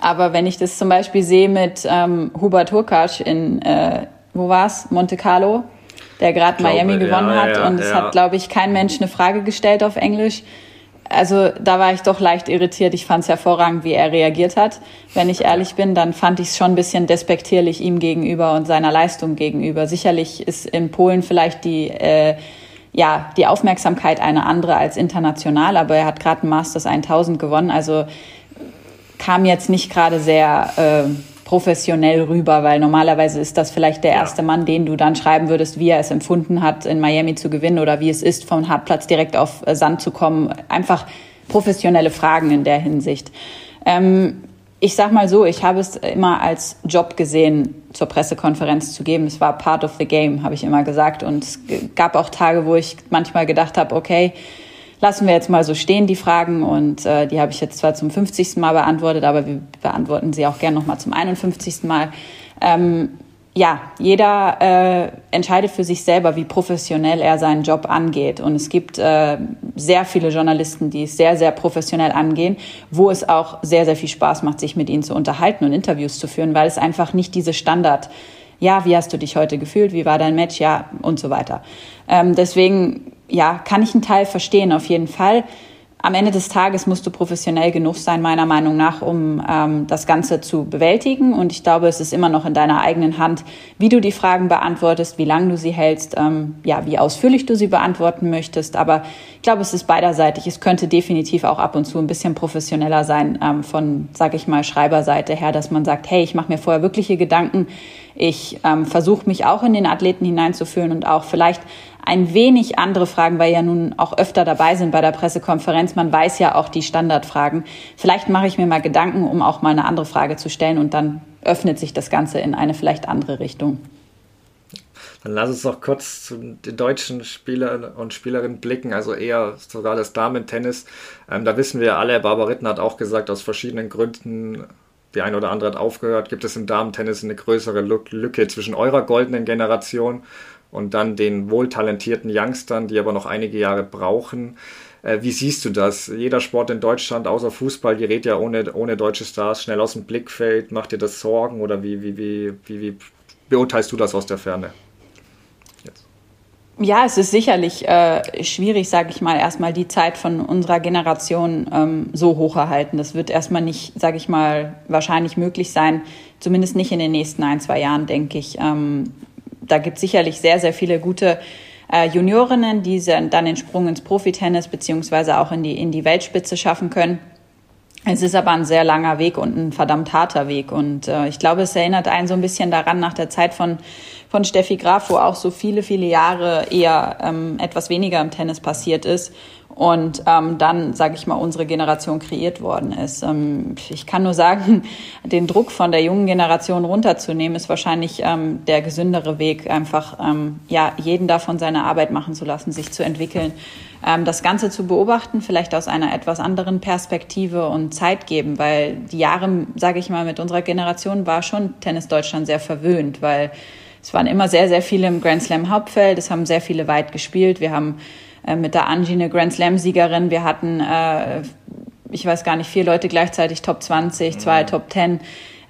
Aber wenn ich das zum Beispiel sehe mit ähm, Hubert Hurkacz in, äh, wo war's, Monte Carlo, der gerade Miami gewonnen ja, hat und es hat, glaube ich, kein Mensch eine Frage gestellt auf Englisch also da war ich doch leicht irritiert. Ich fand es hervorragend, wie er reagiert hat. Wenn ich ehrlich bin, dann fand ich es schon ein bisschen despektierlich ihm gegenüber und seiner Leistung gegenüber. Sicherlich ist in Polen vielleicht die äh, ja die Aufmerksamkeit eine andere als international, aber er hat gerade ein Masters 1000 gewonnen, also kam jetzt nicht gerade sehr äh, professionell rüber, weil normalerweise ist das vielleicht der erste ja. Mann, den du dann schreiben würdest, wie er es empfunden hat, in Miami zu gewinnen oder wie es ist, vom Hartplatz direkt auf äh, Sand zu kommen. Einfach professionelle Fragen in der Hinsicht. Ähm, ich sag mal so, ich habe es immer als Job gesehen, zur Pressekonferenz zu geben. Es war part of the game, habe ich immer gesagt. Und es gab auch Tage, wo ich manchmal gedacht habe, okay, lassen wir jetzt mal so stehen, die Fragen. Und äh, die habe ich jetzt zwar zum 50. Mal beantwortet, aber wir beantworten sie auch gerne nochmal zum 51. Mal. Ähm, ja, jeder äh, entscheidet für sich selber, wie professionell er seinen Job angeht. Und es gibt äh, sehr viele Journalisten, die es sehr, sehr professionell angehen, wo es auch sehr, sehr viel Spaß macht, sich mit ihnen zu unterhalten und Interviews zu führen, weil es einfach nicht diese Standard, ja, wie hast du dich heute gefühlt, wie war dein Match, ja, und so weiter. Ähm, deswegen ja, kann ich einen Teil verstehen, auf jeden Fall. Am Ende des Tages musst du professionell genug sein, meiner Meinung nach, um ähm, das Ganze zu bewältigen. Und ich glaube, es ist immer noch in deiner eigenen Hand, wie du die Fragen beantwortest, wie lange du sie hältst, ähm, ja, wie ausführlich du sie beantworten möchtest. Aber ich glaube, es ist beiderseitig. Es könnte definitiv auch ab und zu ein bisschen professioneller sein ähm, von, sag ich mal, Schreiberseite her, dass man sagt, hey, ich mache mir vorher wirkliche Gedanken. Ich ähm, versuche mich auch in den Athleten hineinzufühlen und auch vielleicht ein wenig andere Fragen, weil ja nun auch öfter dabei sind bei der Pressekonferenz. Man weiß ja auch die Standardfragen. Vielleicht mache ich mir mal Gedanken, um auch mal eine andere Frage zu stellen und dann öffnet sich das Ganze in eine vielleicht andere Richtung. Dann lass uns noch kurz zu den deutschen Spielern und Spielerinnen blicken, also eher sogar das Damen-Tennis. Ähm, da wissen wir alle, Barbara Ritten hat auch gesagt, aus verschiedenen Gründen, die eine oder andere hat aufgehört, gibt es im Damen-Tennis eine größere Lücke zwischen eurer goldenen Generation und dann den wohltalentierten Youngstern, die aber noch einige Jahre brauchen. Äh, wie siehst du das? Jeder Sport in Deutschland, außer Fußball, gerät ja ohne, ohne deutsche Stars schnell aus dem Blickfeld. Macht dir das Sorgen oder wie, wie, wie, wie, wie beurteilst du das aus der Ferne? Ja, es ist sicherlich äh, schwierig, sage ich mal, erstmal die Zeit von unserer Generation ähm, so hochzuhalten. Das wird erstmal nicht, sage ich mal, wahrscheinlich möglich sein, zumindest nicht in den nächsten ein, zwei Jahren, denke ich. Ähm, da gibt es sicherlich sehr, sehr viele gute äh, Juniorinnen, die dann den Sprung ins Profitennis beziehungsweise auch in die, in die Weltspitze schaffen können. Es ist aber ein sehr langer Weg und ein verdammt harter Weg. Und äh, ich glaube, es erinnert einen so ein bisschen daran nach der Zeit von, von Steffi Graf, wo auch so viele, viele Jahre eher ähm, etwas weniger im Tennis passiert ist. Und ähm, dann, sage ich mal, unsere Generation kreiert worden ist. Ähm, ich kann nur sagen, *laughs* den Druck von der jungen Generation runterzunehmen, ist wahrscheinlich ähm, der gesündere Weg, einfach ähm, ja jeden davon seine Arbeit machen zu lassen, sich zu entwickeln, ähm, das Ganze zu beobachten, vielleicht aus einer etwas anderen Perspektive und Zeit geben, weil die Jahre, sage ich mal, mit unserer Generation war schon Tennis Deutschland sehr verwöhnt, weil es waren immer sehr, sehr viele im Grand Slam Hauptfeld, es haben sehr viele weit gespielt, wir haben äh, mit der Angie eine Grand Slam-Siegerin. Wir hatten, äh, ich weiß gar nicht, vier Leute gleichzeitig Top 20, zwei mhm. Top 10.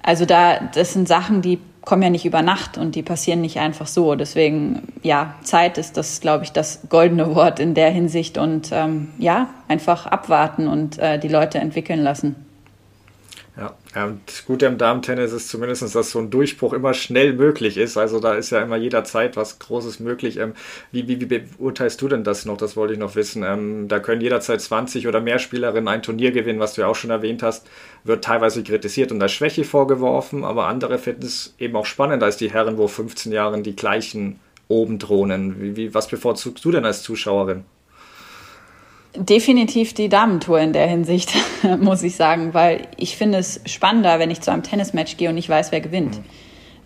Also da, das sind Sachen, die kommen ja nicht über Nacht und die passieren nicht einfach so. Deswegen, ja, Zeit ist das, glaube ich, das goldene Wort in der Hinsicht und ähm, ja, einfach abwarten und äh, die Leute entwickeln lassen. Ja, und das Gute am Damen-Tennis ist zumindest, dass so ein Durchbruch immer schnell möglich ist. Also da ist ja immer jederzeit was Großes möglich. Ähm, wie, wie, wie beurteilst du denn das noch? Das wollte ich noch wissen. Ähm, da können jederzeit 20 oder mehr Spielerinnen ein Turnier gewinnen, was du ja auch schon erwähnt hast, wird teilweise kritisiert und als Schwäche vorgeworfen, aber andere finden es eben auch spannend als die Herren, wo 15 Jahren die gleichen oben drohnen. Wie, wie, was bevorzugst du denn als Zuschauerin? Definitiv die Damentour in der Hinsicht, *laughs* muss ich sagen, weil ich finde es spannender, wenn ich zu einem Tennismatch gehe und ich weiß, wer gewinnt. Mhm.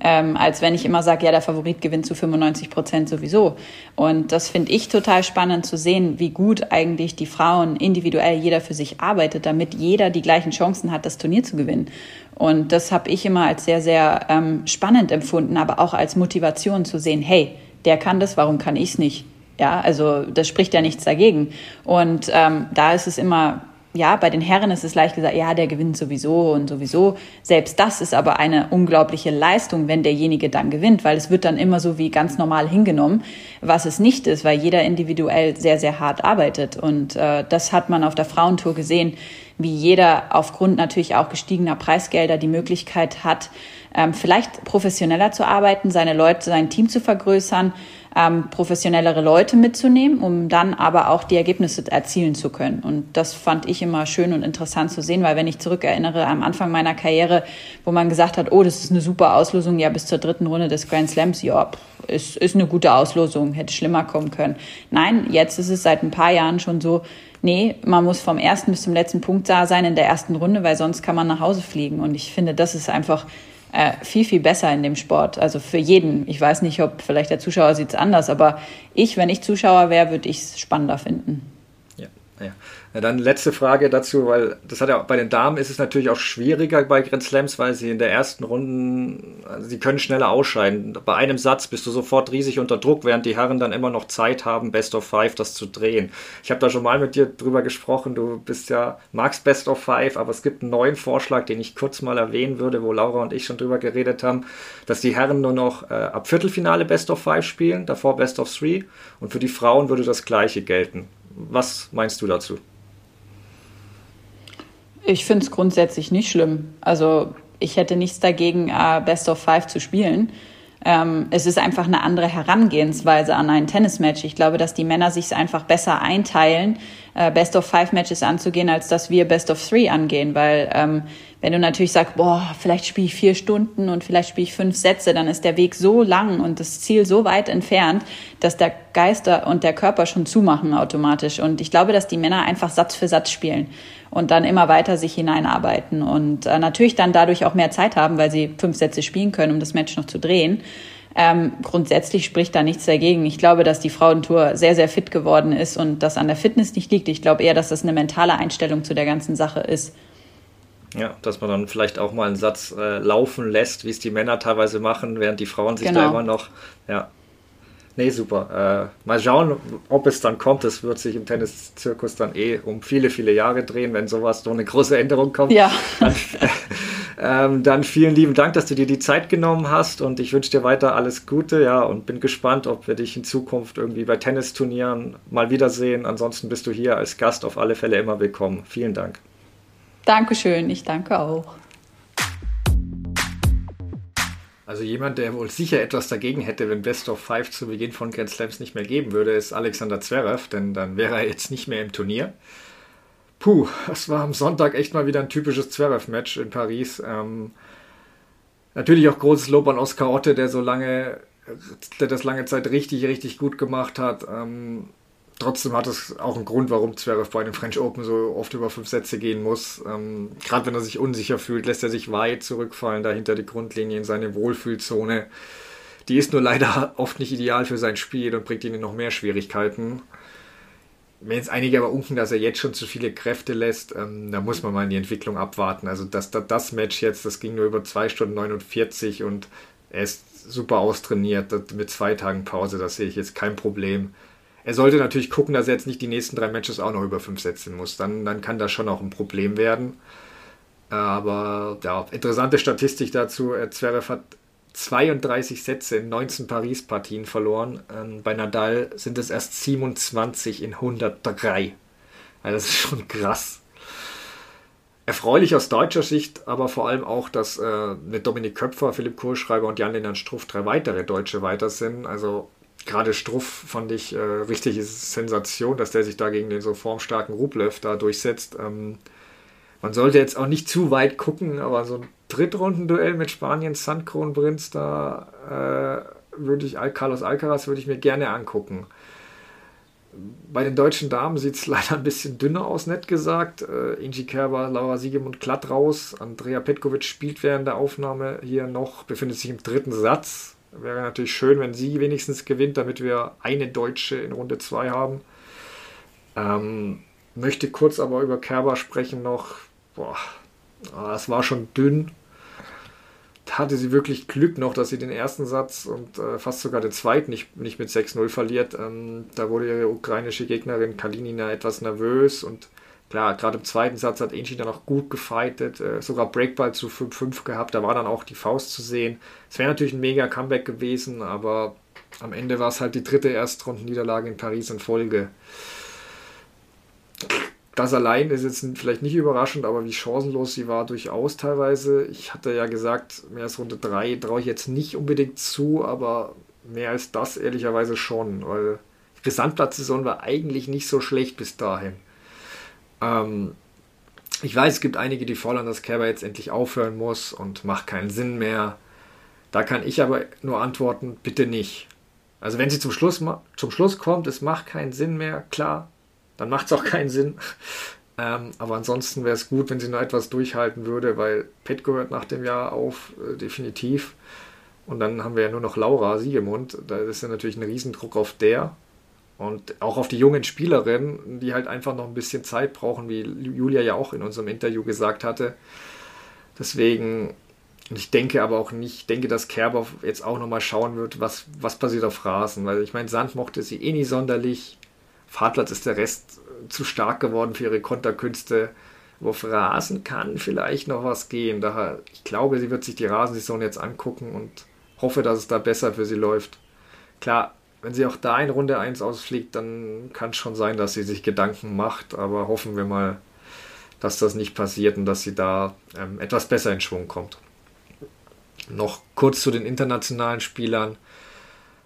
Ähm, als wenn ich immer sage, ja, der Favorit gewinnt zu 95 Prozent sowieso. Und das finde ich total spannend zu sehen, wie gut eigentlich die Frauen individuell jeder für sich arbeitet, damit jeder die gleichen Chancen hat, das Turnier zu gewinnen. Und das habe ich immer als sehr, sehr ähm, spannend empfunden, aber auch als Motivation zu sehen, hey, der kann das, warum kann ich es nicht? Ja, also das spricht ja nichts dagegen. Und ähm, da ist es immer, ja, bei den Herren ist es leicht gesagt, ja, der gewinnt sowieso und sowieso. Selbst das ist aber eine unglaubliche Leistung, wenn derjenige dann gewinnt, weil es wird dann immer so wie ganz normal hingenommen, was es nicht ist, weil jeder individuell sehr, sehr hart arbeitet. Und äh, das hat man auf der Frauentour gesehen, wie jeder aufgrund natürlich auch gestiegener Preisgelder die Möglichkeit hat, ähm, vielleicht professioneller zu arbeiten, seine Leute, sein Team zu vergrößern, ähm, professionellere Leute mitzunehmen, um dann aber auch die Ergebnisse erzielen zu können. Und das fand ich immer schön und interessant zu sehen, weil wenn ich zurückerinnere am Anfang meiner Karriere, wo man gesagt hat, oh, das ist eine super Auslosung, ja, bis zur dritten Runde des Grand Slams, ja, ist, ist eine gute Auslosung, hätte schlimmer kommen können. Nein, jetzt ist es seit ein paar Jahren schon so, nee, man muss vom ersten bis zum letzten Punkt da sein in der ersten Runde, weil sonst kann man nach Hause fliegen. Und ich finde, das ist einfach äh, viel, viel besser in dem Sport. Also für jeden. Ich weiß nicht, ob vielleicht der Zuschauer sieht es anders, aber ich, wenn ich Zuschauer wäre, würde ich es spannender finden. Ja. Ja, dann letzte Frage dazu, weil das hat ja bei den Damen ist es natürlich auch schwieriger bei Grand Slams, weil sie in der ersten Runde, also sie können schneller ausscheiden. Bei einem Satz bist du sofort riesig unter Druck, während die Herren dann immer noch Zeit haben, Best of Five das zu drehen. Ich habe da schon mal mit dir drüber gesprochen, du bist ja, magst Best of Five, aber es gibt einen neuen Vorschlag, den ich kurz mal erwähnen würde, wo Laura und ich schon drüber geredet haben, dass die Herren nur noch äh, ab Viertelfinale Best of Five spielen, davor Best of Three und für die Frauen würde das gleiche gelten. Was meinst du dazu? Ich finde es grundsätzlich nicht schlimm. Also ich hätte nichts dagegen, äh, Best of Five zu spielen. Ähm, es ist einfach eine andere Herangehensweise an ein Tennismatch. Ich glaube, dass die Männer sich einfach besser einteilen, äh, Best of Five Matches anzugehen, als dass wir Best of Three angehen. Weil ähm, wenn du natürlich sagst, boah, vielleicht spiele ich vier Stunden und vielleicht spiele ich fünf Sätze, dann ist der Weg so lang und das Ziel so weit entfernt, dass der Geister und der Körper schon zumachen automatisch. Und ich glaube, dass die Männer einfach Satz für Satz spielen und dann immer weiter sich hineinarbeiten und äh, natürlich dann dadurch auch mehr Zeit haben, weil sie fünf Sätze spielen können, um das Match noch zu drehen. Ähm, grundsätzlich spricht da nichts dagegen. Ich glaube, dass die Frauentour sehr, sehr fit geworden ist und das an der Fitness nicht liegt. Ich glaube eher, dass das eine mentale Einstellung zu der ganzen Sache ist. Ja, dass man dann vielleicht auch mal einen Satz äh, laufen lässt, wie es die Männer teilweise machen, während die Frauen sich genau. da immer noch, ja, Nee, super. Äh, mal schauen, ob es dann kommt. Es wird sich im Tenniszirkus dann eh um viele, viele Jahre drehen, wenn sowas so eine große Änderung kommt. Ja. Dann, *laughs* ähm, dann vielen lieben Dank, dass du dir die Zeit genommen hast und ich wünsche dir weiter alles Gute, ja, und bin gespannt, ob wir dich in Zukunft irgendwie bei Tennisturnieren mal wiedersehen. Ansonsten bist du hier als Gast auf alle Fälle immer willkommen. Vielen Dank. Dankeschön, ich danke auch. Also jemand, der wohl sicher etwas dagegen hätte, wenn Best of Five zu Beginn von Grand Slams nicht mehr geben würde, ist Alexander Zverev, denn dann wäre er jetzt nicht mehr im Turnier. Puh, das war am Sonntag echt mal wieder ein typisches Zverev-Match in Paris. Ähm, natürlich auch großes Lob an Oscar Otte, der so lange, der das lange Zeit richtig, richtig gut gemacht hat. Ähm, trotzdem hat es auch einen Grund, warum Zverev bei den French Open so oft über fünf Sätze gehen muss. Ähm, Gerade wenn er sich unsicher fühlt, lässt er sich weit zurückfallen, dahinter die Grundlinie in seine Wohlfühlzone. Die ist nur leider *laughs* oft nicht ideal für sein Spiel und bringt ihn in noch mehr Schwierigkeiten. Wenn jetzt einige aber unken, dass er jetzt schon zu viele Kräfte lässt, ähm, da muss man mal in die Entwicklung abwarten. Also das, das, das Match jetzt, das ging nur über 2 Stunden 49 und er ist super austrainiert mit zwei Tagen Pause, das sehe ich jetzt kein Problem. Er sollte natürlich gucken, dass er jetzt nicht die nächsten drei Matches auch noch über fünf setzen muss. Dann, dann kann das schon auch ein Problem werden. Aber ja, interessante Statistik dazu. Zverev hat 32 Sätze in 19 Paris-Partien verloren. Ähm, bei Nadal sind es erst 27 in 103. Also das ist schon krass. Erfreulich aus deutscher Sicht, aber vor allem auch, dass äh, mit Dominik Köpfer, Philipp Kohlschreiber und Jan-Lennart Struff drei weitere Deutsche weiter sind. Also gerade Struff fand ich äh, richtig Sensation, dass der sich da gegen den so formstarken Rublev da durchsetzt. Ähm, man sollte jetzt auch nicht zu weit gucken, aber so ein Drittrundenduell mit Spanien, Sandkron, Prinz, da äh, würde ich Carlos Alcaraz würde ich mir gerne angucken. Bei den deutschen Damen sieht es *laughs* leider ein bisschen dünner aus, nett gesagt. Äh, Ingi Kerber, Laura Siegemund glatt raus. Andrea Petkovic spielt während der Aufnahme hier noch, befindet sich im dritten Satz. Wäre natürlich schön, wenn sie wenigstens gewinnt, damit wir eine Deutsche in Runde 2 haben. Ähm, möchte kurz aber über Kerber sprechen noch. Boah, es war schon dünn. Da hatte sie wirklich Glück noch, dass sie den ersten Satz und äh, fast sogar den zweiten nicht, nicht mit 6-0 verliert. Ähm, da wurde ihre ukrainische Gegnerin Kalinina etwas nervös und klar, gerade im zweiten Satz hat Enchi dann auch gut gefightet, äh, sogar Breakball zu 5-5 gehabt, da war dann auch die Faust zu sehen. Es wäre natürlich ein mega Comeback gewesen, aber am Ende war es halt die dritte Erstrundenniederlage in Paris in Folge das allein ist jetzt vielleicht nicht überraschend, aber wie chancenlos sie war, durchaus teilweise. Ich hatte ja gesagt, mehr als Runde 3 traue ich jetzt nicht unbedingt zu, aber mehr als das ehrlicherweise schon, weil die Gesamtplatzsaison war eigentlich nicht so schlecht bis dahin. Ähm, ich weiß, es gibt einige, die fordern, dass Kerber jetzt endlich aufhören muss und macht keinen Sinn mehr. Da kann ich aber nur antworten, bitte nicht. Also wenn sie zum Schluss, zum Schluss kommt, es macht keinen Sinn mehr, klar, dann macht es auch keinen Sinn. Ähm, aber ansonsten wäre es gut, wenn sie noch etwas durchhalten würde, weil Pet gehört nach dem Jahr auf, äh, definitiv. Und dann haben wir ja nur noch Laura Siegemund. Da ist ja natürlich ein Riesendruck auf der. Und auch auf die jungen Spielerinnen, die halt einfach noch ein bisschen Zeit brauchen, wie Julia ja auch in unserem Interview gesagt hatte. Deswegen, ich denke aber auch nicht, denke, dass Kerber jetzt auch nochmal schauen wird, was, was passiert auf Rasen. Weil ich meine, Sand mochte sie eh nie sonderlich. Fahrplatz ist der Rest zu stark geworden für ihre Konterkünste. Auf Rasen kann vielleicht noch was gehen. Daher, ich glaube, sie wird sich die Rasensaison jetzt angucken und hoffe, dass es da besser für sie läuft. Klar, wenn sie auch da in Runde 1 ausfliegt, dann kann es schon sein, dass sie sich Gedanken macht, aber hoffen wir mal, dass das nicht passiert und dass sie da ähm, etwas besser in Schwung kommt. Noch kurz zu den internationalen Spielern.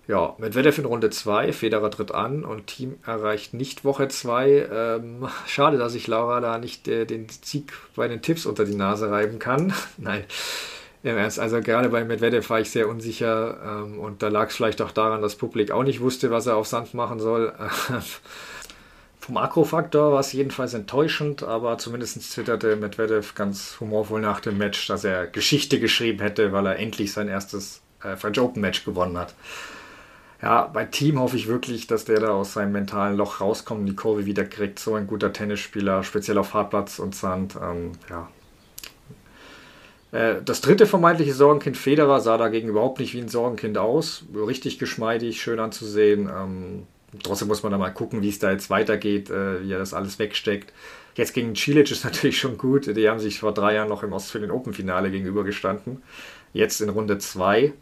Ja, Medvedev in Runde 2, Federer tritt an und Team erreicht nicht Woche 2. Ähm, *laughs* schade, dass ich Laura da nicht äh, den Sieg bei den Tipps unter die Nase reiben kann. *laughs* Nein, im Ernst, also gerade bei Medvedev war ich sehr unsicher ähm, und da lag es vielleicht auch daran, dass Publik auch nicht wusste, was er auf Sand machen soll. *laughs* Vom Makrofaktor war es jedenfalls enttäuschend, aber zumindest twitterte Medvedev ganz humorvoll nach dem Match, dass er Geschichte geschrieben hätte, weil er endlich sein erstes äh, French Open Match gewonnen hat ja, bei Team hoffe ich wirklich, dass der da aus seinem mentalen Loch rauskommt und die Kurve wieder kriegt. So ein guter Tennisspieler, speziell auf Hartplatz und Sand. Ähm, ja. Äh, das dritte vermeintliche Sorgenkind Federer sah dagegen überhaupt nicht wie ein Sorgenkind aus. Richtig geschmeidig, schön anzusehen. Ähm, trotzdem muss man da mal gucken, wie es da jetzt weitergeht, äh, wie er das alles wegsteckt. Jetzt gegen Cilic ist *laughs* natürlich schon gut. Die haben sich vor drei Jahren noch im Australian Open Finale gegenübergestanden. Jetzt in Runde 2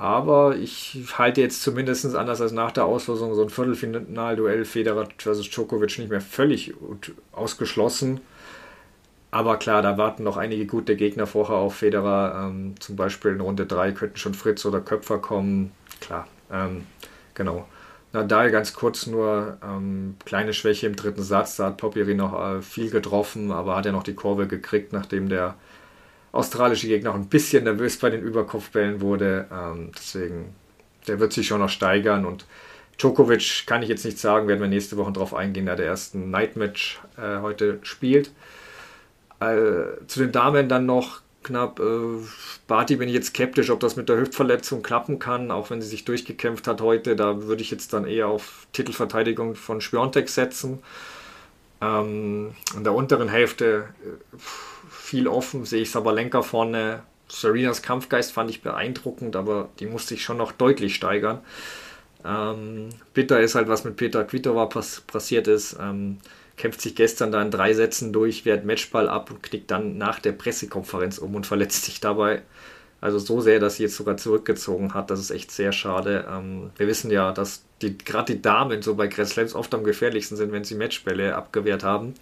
aber ich halte jetzt zumindest anders als nach der Auslosung so ein Viertelfinalduell Federer versus Djokovic nicht mehr völlig ausgeschlossen. Aber klar, da warten noch einige gute Gegner vorher auf Federer. Ähm, zum Beispiel in Runde 3 könnten schon Fritz oder Köpfer kommen. Klar, ähm, genau. Nadal ganz kurz nur ähm, kleine Schwäche im dritten Satz. Da hat Popiri noch äh, viel getroffen, aber hat er noch die Kurve gekriegt, nachdem der australische Gegner auch ein bisschen nervös bei den Überkopfbällen wurde. Ähm, deswegen, der wird sich schon noch steigern und Djokovic kann ich jetzt nicht sagen, werden wir nächste Woche drauf eingehen, da der ersten Nightmatch äh, heute spielt. Äh, zu den Damen dann noch knapp. Äh, Barty bin ich jetzt skeptisch, ob das mit der Hüftverletzung klappen kann, auch wenn sie sich durchgekämpft hat heute. Da würde ich jetzt dann eher auf Titelverteidigung von Spiontek setzen. Ähm, in der unteren Hälfte äh, viel offen, sehe ich Sabalenka vorne. Serenas Kampfgeist fand ich beeindruckend, aber die musste ich schon noch deutlich steigern. Ähm, bitter ist halt, was mit Peter Kvitova pass passiert ist. Ähm, kämpft sich gestern da in drei Sätzen durch, wehrt Matchball ab und knickt dann nach der Pressekonferenz um und *laughs* verletzt sich dabei. Also so sehr, dass sie jetzt sogar zurückgezogen hat. Das ist echt sehr schade. Ähm, wir wissen ja, dass die, gerade die Damen so bei Grand Slams oft am gefährlichsten sind, wenn sie Matchbälle abgewehrt haben.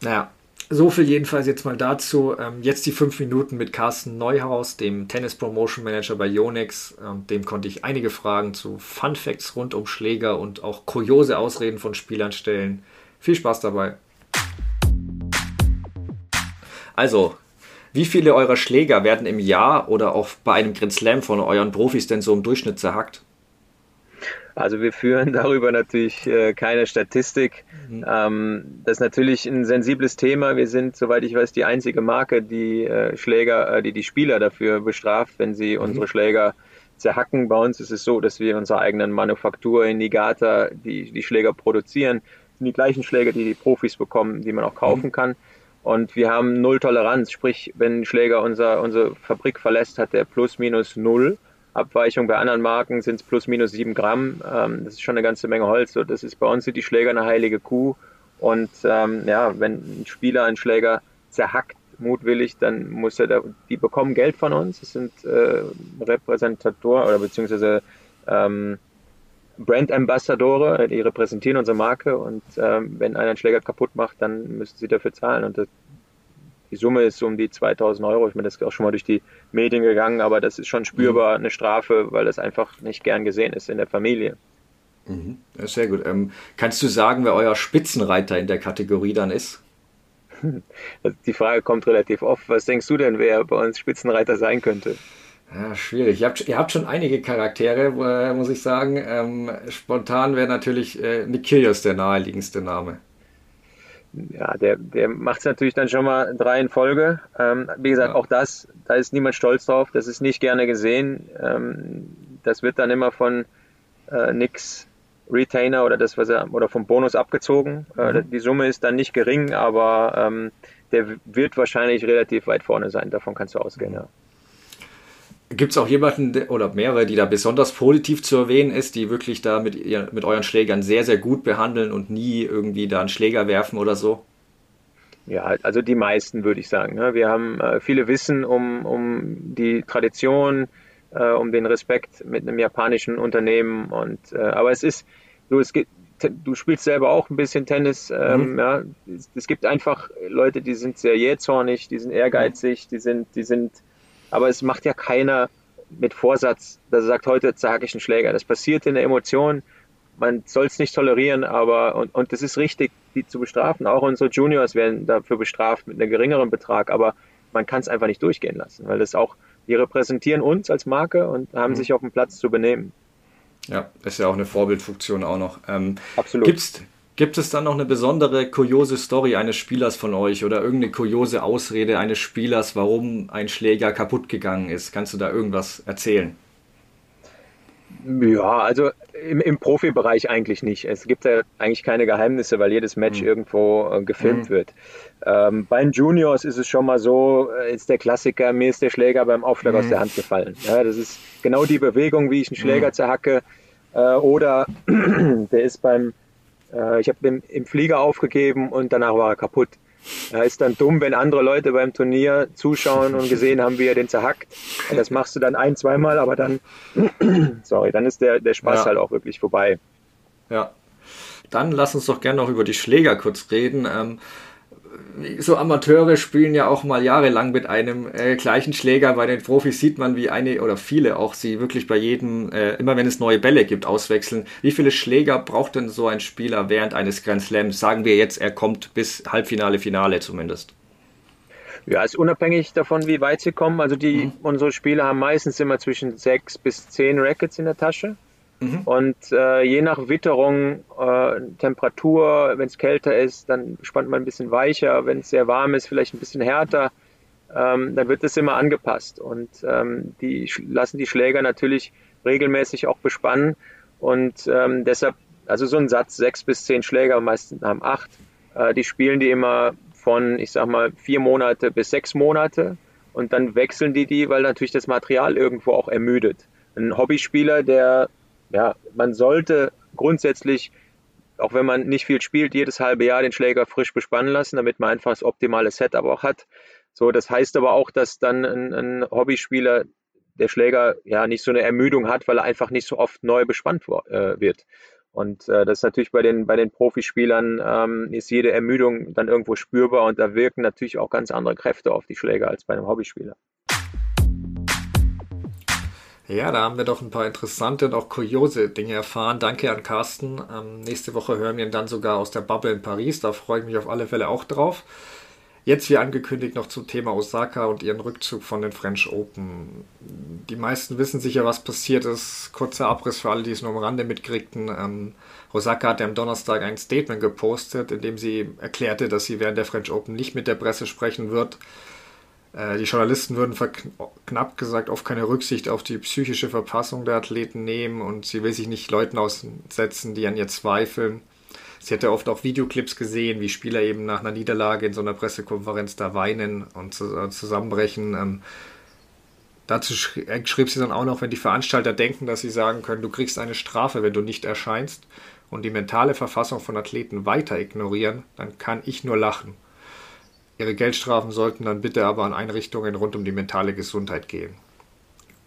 Naja, so viel jedenfalls jetzt mal dazu. Ähm, jetzt die fünf Minuten mit Carsten Neuhaus, dem Tennis Promotion Manager bei Yonex. Ähm, dem konnte ich einige Fragen zu Fun Facts rund um Schläger und auch kuriose Ausreden von Spielern stellen. Viel Spaß dabei. Also, wie viele eurer Schläger werden im Jahr oder auch bei einem Grand Slam von euren Profis denn so im Durchschnitt zerhackt? Also wir führen *laughs* darüber natürlich äh, keine Statistik. Mhm. Ähm, das ist natürlich ein sensibles Thema. Wir sind, soweit ich weiß, die einzige Marke, die äh, Schläger, äh, die die Spieler dafür bestraft, wenn sie mhm. unsere Schläger zerhacken. Bei uns ist es so, dass wir in unserer eigenen Manufaktur in Niigata die, die Schläger produzieren. Das sind die gleichen Schläger, die die Profis bekommen, die man auch kaufen mhm. kann. Und wir haben null Toleranz, sprich, wenn ein Schläger unser, unsere Fabrik verlässt, hat der plus minus null. Abweichung. Bei anderen Marken sind es plus minus sieben Gramm. Ähm, das ist schon eine ganze Menge Holz. Das ist bei uns sind die Schläger eine heilige Kuh. Und ähm, ja, wenn ein Spieler einen Schläger zerhackt, mutwillig, dann muss er da, die bekommen Geld von uns. Das sind äh, Repräsentatoren oder beziehungsweise ähm, Brand Ambassadore, die repräsentieren unsere Marke und ähm, wenn einer einen Schläger kaputt macht, dann müssen sie dafür zahlen und das, die Summe ist um die 2000 Euro. Ich meine, das ist auch schon mal durch die Medien gegangen, aber das ist schon spürbar mhm. eine Strafe, weil das einfach nicht gern gesehen ist in der Familie. Mhm. Sehr gut. Ähm, kannst du sagen, wer euer Spitzenreiter in der Kategorie dann ist? *laughs* Die Frage kommt relativ oft. Was denkst du denn, wer bei uns Spitzenreiter sein könnte? Ja, schwierig. Ihr habt, ihr habt schon einige Charaktere, äh, muss ich sagen. Ähm, spontan wäre natürlich äh, Nick Kyrgios der naheliegendste Name ja, der, der macht es natürlich dann schon mal drei in Folge. Ähm, wie gesagt, ja. auch das, da ist niemand stolz drauf, das ist nicht gerne gesehen. Ähm, das wird dann immer von äh, nix Retainer oder das, was er oder vom Bonus abgezogen. Äh, mhm. Äh, die Summe ist dann nicht gering, aber ähm, der wird wahrscheinlich relativ weit vorne sein. Davon kannst du ausgehen, mhm. ja. Gibt es auch jemanden oder mehrere, die da besonders positiv zu erwähnen ist, die wirklich da mit, ihr, mit euren Schlägern sehr, sehr gut behandeln und nie irgendwie da einen Schläger werfen oder so? Ja, also die meisten würde ich sagen. Ne? Wir haben äh, viele Wissen um, um die Tradition, äh, um den Respekt mit einem japanischen Unternehmen. Und äh, aber es ist so, es gibt, du spielst selber auch ein bisschen Tennis. Ähm, mhm. ja, es, es, gibt einfach Leute, die sind sehr jähzornig, die sind ehrgeizig, die sind, die sind aber es macht ja keiner mit Vorsatz, dass er sagt, heute zerhacke ich einen Schläger. Das passiert in der Emotion. Man soll es nicht tolerieren, aber und, und das ist richtig, die zu bestrafen. Auch unsere Juniors werden dafür bestraft mit einem geringeren Betrag, aber man kann es einfach nicht durchgehen lassen, weil das auch, die repräsentieren uns als Marke und haben mhm. sich auf dem Platz zu benehmen. Ja, ist ja auch eine Vorbildfunktion auch noch. Ähm, Absolut. Gibt's, Gibt es dann noch eine besondere kuriose Story eines Spielers von euch oder irgendeine kuriose Ausrede eines Spielers, warum ein Schläger kaputt gegangen ist? Kannst du da irgendwas erzählen? Ja, also im, im Profibereich eigentlich nicht. Es gibt ja eigentlich keine Geheimnisse, weil jedes Match mhm. irgendwo äh, gefilmt mhm. wird. Ähm, bei den Juniors ist es schon mal so, äh, ist der Klassiker, mir ist der Schläger beim Aufschlag mhm. aus der Hand gefallen. Ja, das ist genau die Bewegung, wie ich einen Schläger mhm. zerhacke. Äh, oder *clears throat* der ist beim äh, ich habe den im Flieger aufgegeben und danach war er kaputt. Ja, ist dann dumm, wenn andere Leute beim Turnier zuschauen und gesehen haben, wie er den zerhackt. Das machst du dann ein, zweimal, aber dann, *clears throat* sorry, dann ist der, der Spaß ja. halt auch wirklich vorbei. Ja. Dann lass uns doch gerne noch über die Schläger kurz reden. Ähm, so Amateure spielen ja auch mal jahrelang mit einem äh, gleichen Schläger. Bei den Profis sieht man, wie eine oder viele auch sie wirklich bei jedem, äh, immer wenn es neue Bälle gibt, auswechseln. Wie viele Schläger braucht denn so ein Spieler während eines Grand Slams? Sagen wir jetzt, er kommt bis Halbfinale, Finale zumindest. Ja, ist unabhängig davon, wie weit sie kommen. Also die, mhm. unsere Spieler haben meistens immer zwischen sechs bis zehn Rackets in der Tasche. Mhm. Und äh, je nach Witterung, äh, Temperatur, wenn es kälter ist, dann spannt man ein bisschen weicher. Wenn es sehr warm ist, vielleicht ein bisschen härter. Ähm, dann wird das immer angepasst. Und ähm, die lassen die Schläger natürlich regelmäßig auch bespannen. Und ähm, deshalb, also so ein Satz, sechs bis zehn Schläger, meistens haben acht, äh, die spielen die immer von, ich sag mal, vier Monate bis sechs Monate. Und dann wechseln die die, weil natürlich das Material irgendwo auch ermüdet. Ein Hobbyspieler, der ja, man sollte grundsätzlich, auch wenn man nicht viel spielt, jedes halbe Jahr den Schläger frisch bespannen lassen, damit man einfach das optimale Setup auch hat. So, das heißt aber auch, dass dann ein, ein Hobbyspieler der Schläger ja nicht so eine Ermüdung hat, weil er einfach nicht so oft neu bespannt äh, wird. Und äh, das ist natürlich bei den, bei den Profispielern ähm, ist jede Ermüdung dann irgendwo spürbar und da wirken natürlich auch ganz andere Kräfte auf die Schläger als bei einem Hobbyspieler. Ja, da haben wir doch ein paar interessante und auch kuriose Dinge erfahren. Danke an Carsten. Ähm, nächste Woche hören wir ihn dann sogar aus der Bubble in Paris. Da freue ich mich auf alle Fälle auch drauf. Jetzt wie angekündigt noch zum Thema Osaka und ihren Rückzug von den French Open. Die meisten wissen sicher, was passiert ist. Kurzer Abriss für alle, die es nur am Rande mitkriegten. Ähm, Osaka hat am Donnerstag ein Statement gepostet, in dem sie erklärte, dass sie während der French Open nicht mit der Presse sprechen wird. Äh, die Journalisten würden knapp gesagt oft keine Rücksicht auf die psychische Verfassung der Athleten nehmen und sie will sich nicht Leuten aussetzen, die an ihr zweifeln. Sie hätte oft auch Videoclips gesehen, wie Spieler eben nach einer Niederlage in so einer Pressekonferenz da weinen und äh, zusammenbrechen. Ähm, dazu äh, schrieb sie dann auch noch, wenn die Veranstalter denken, dass sie sagen können, du kriegst eine Strafe, wenn du nicht erscheinst und die mentale Verfassung von Athleten weiter ignorieren, dann kann ich nur lachen. Ihre Geldstrafen sollten dann bitte aber an Einrichtungen rund um die mentale Gesundheit gehen.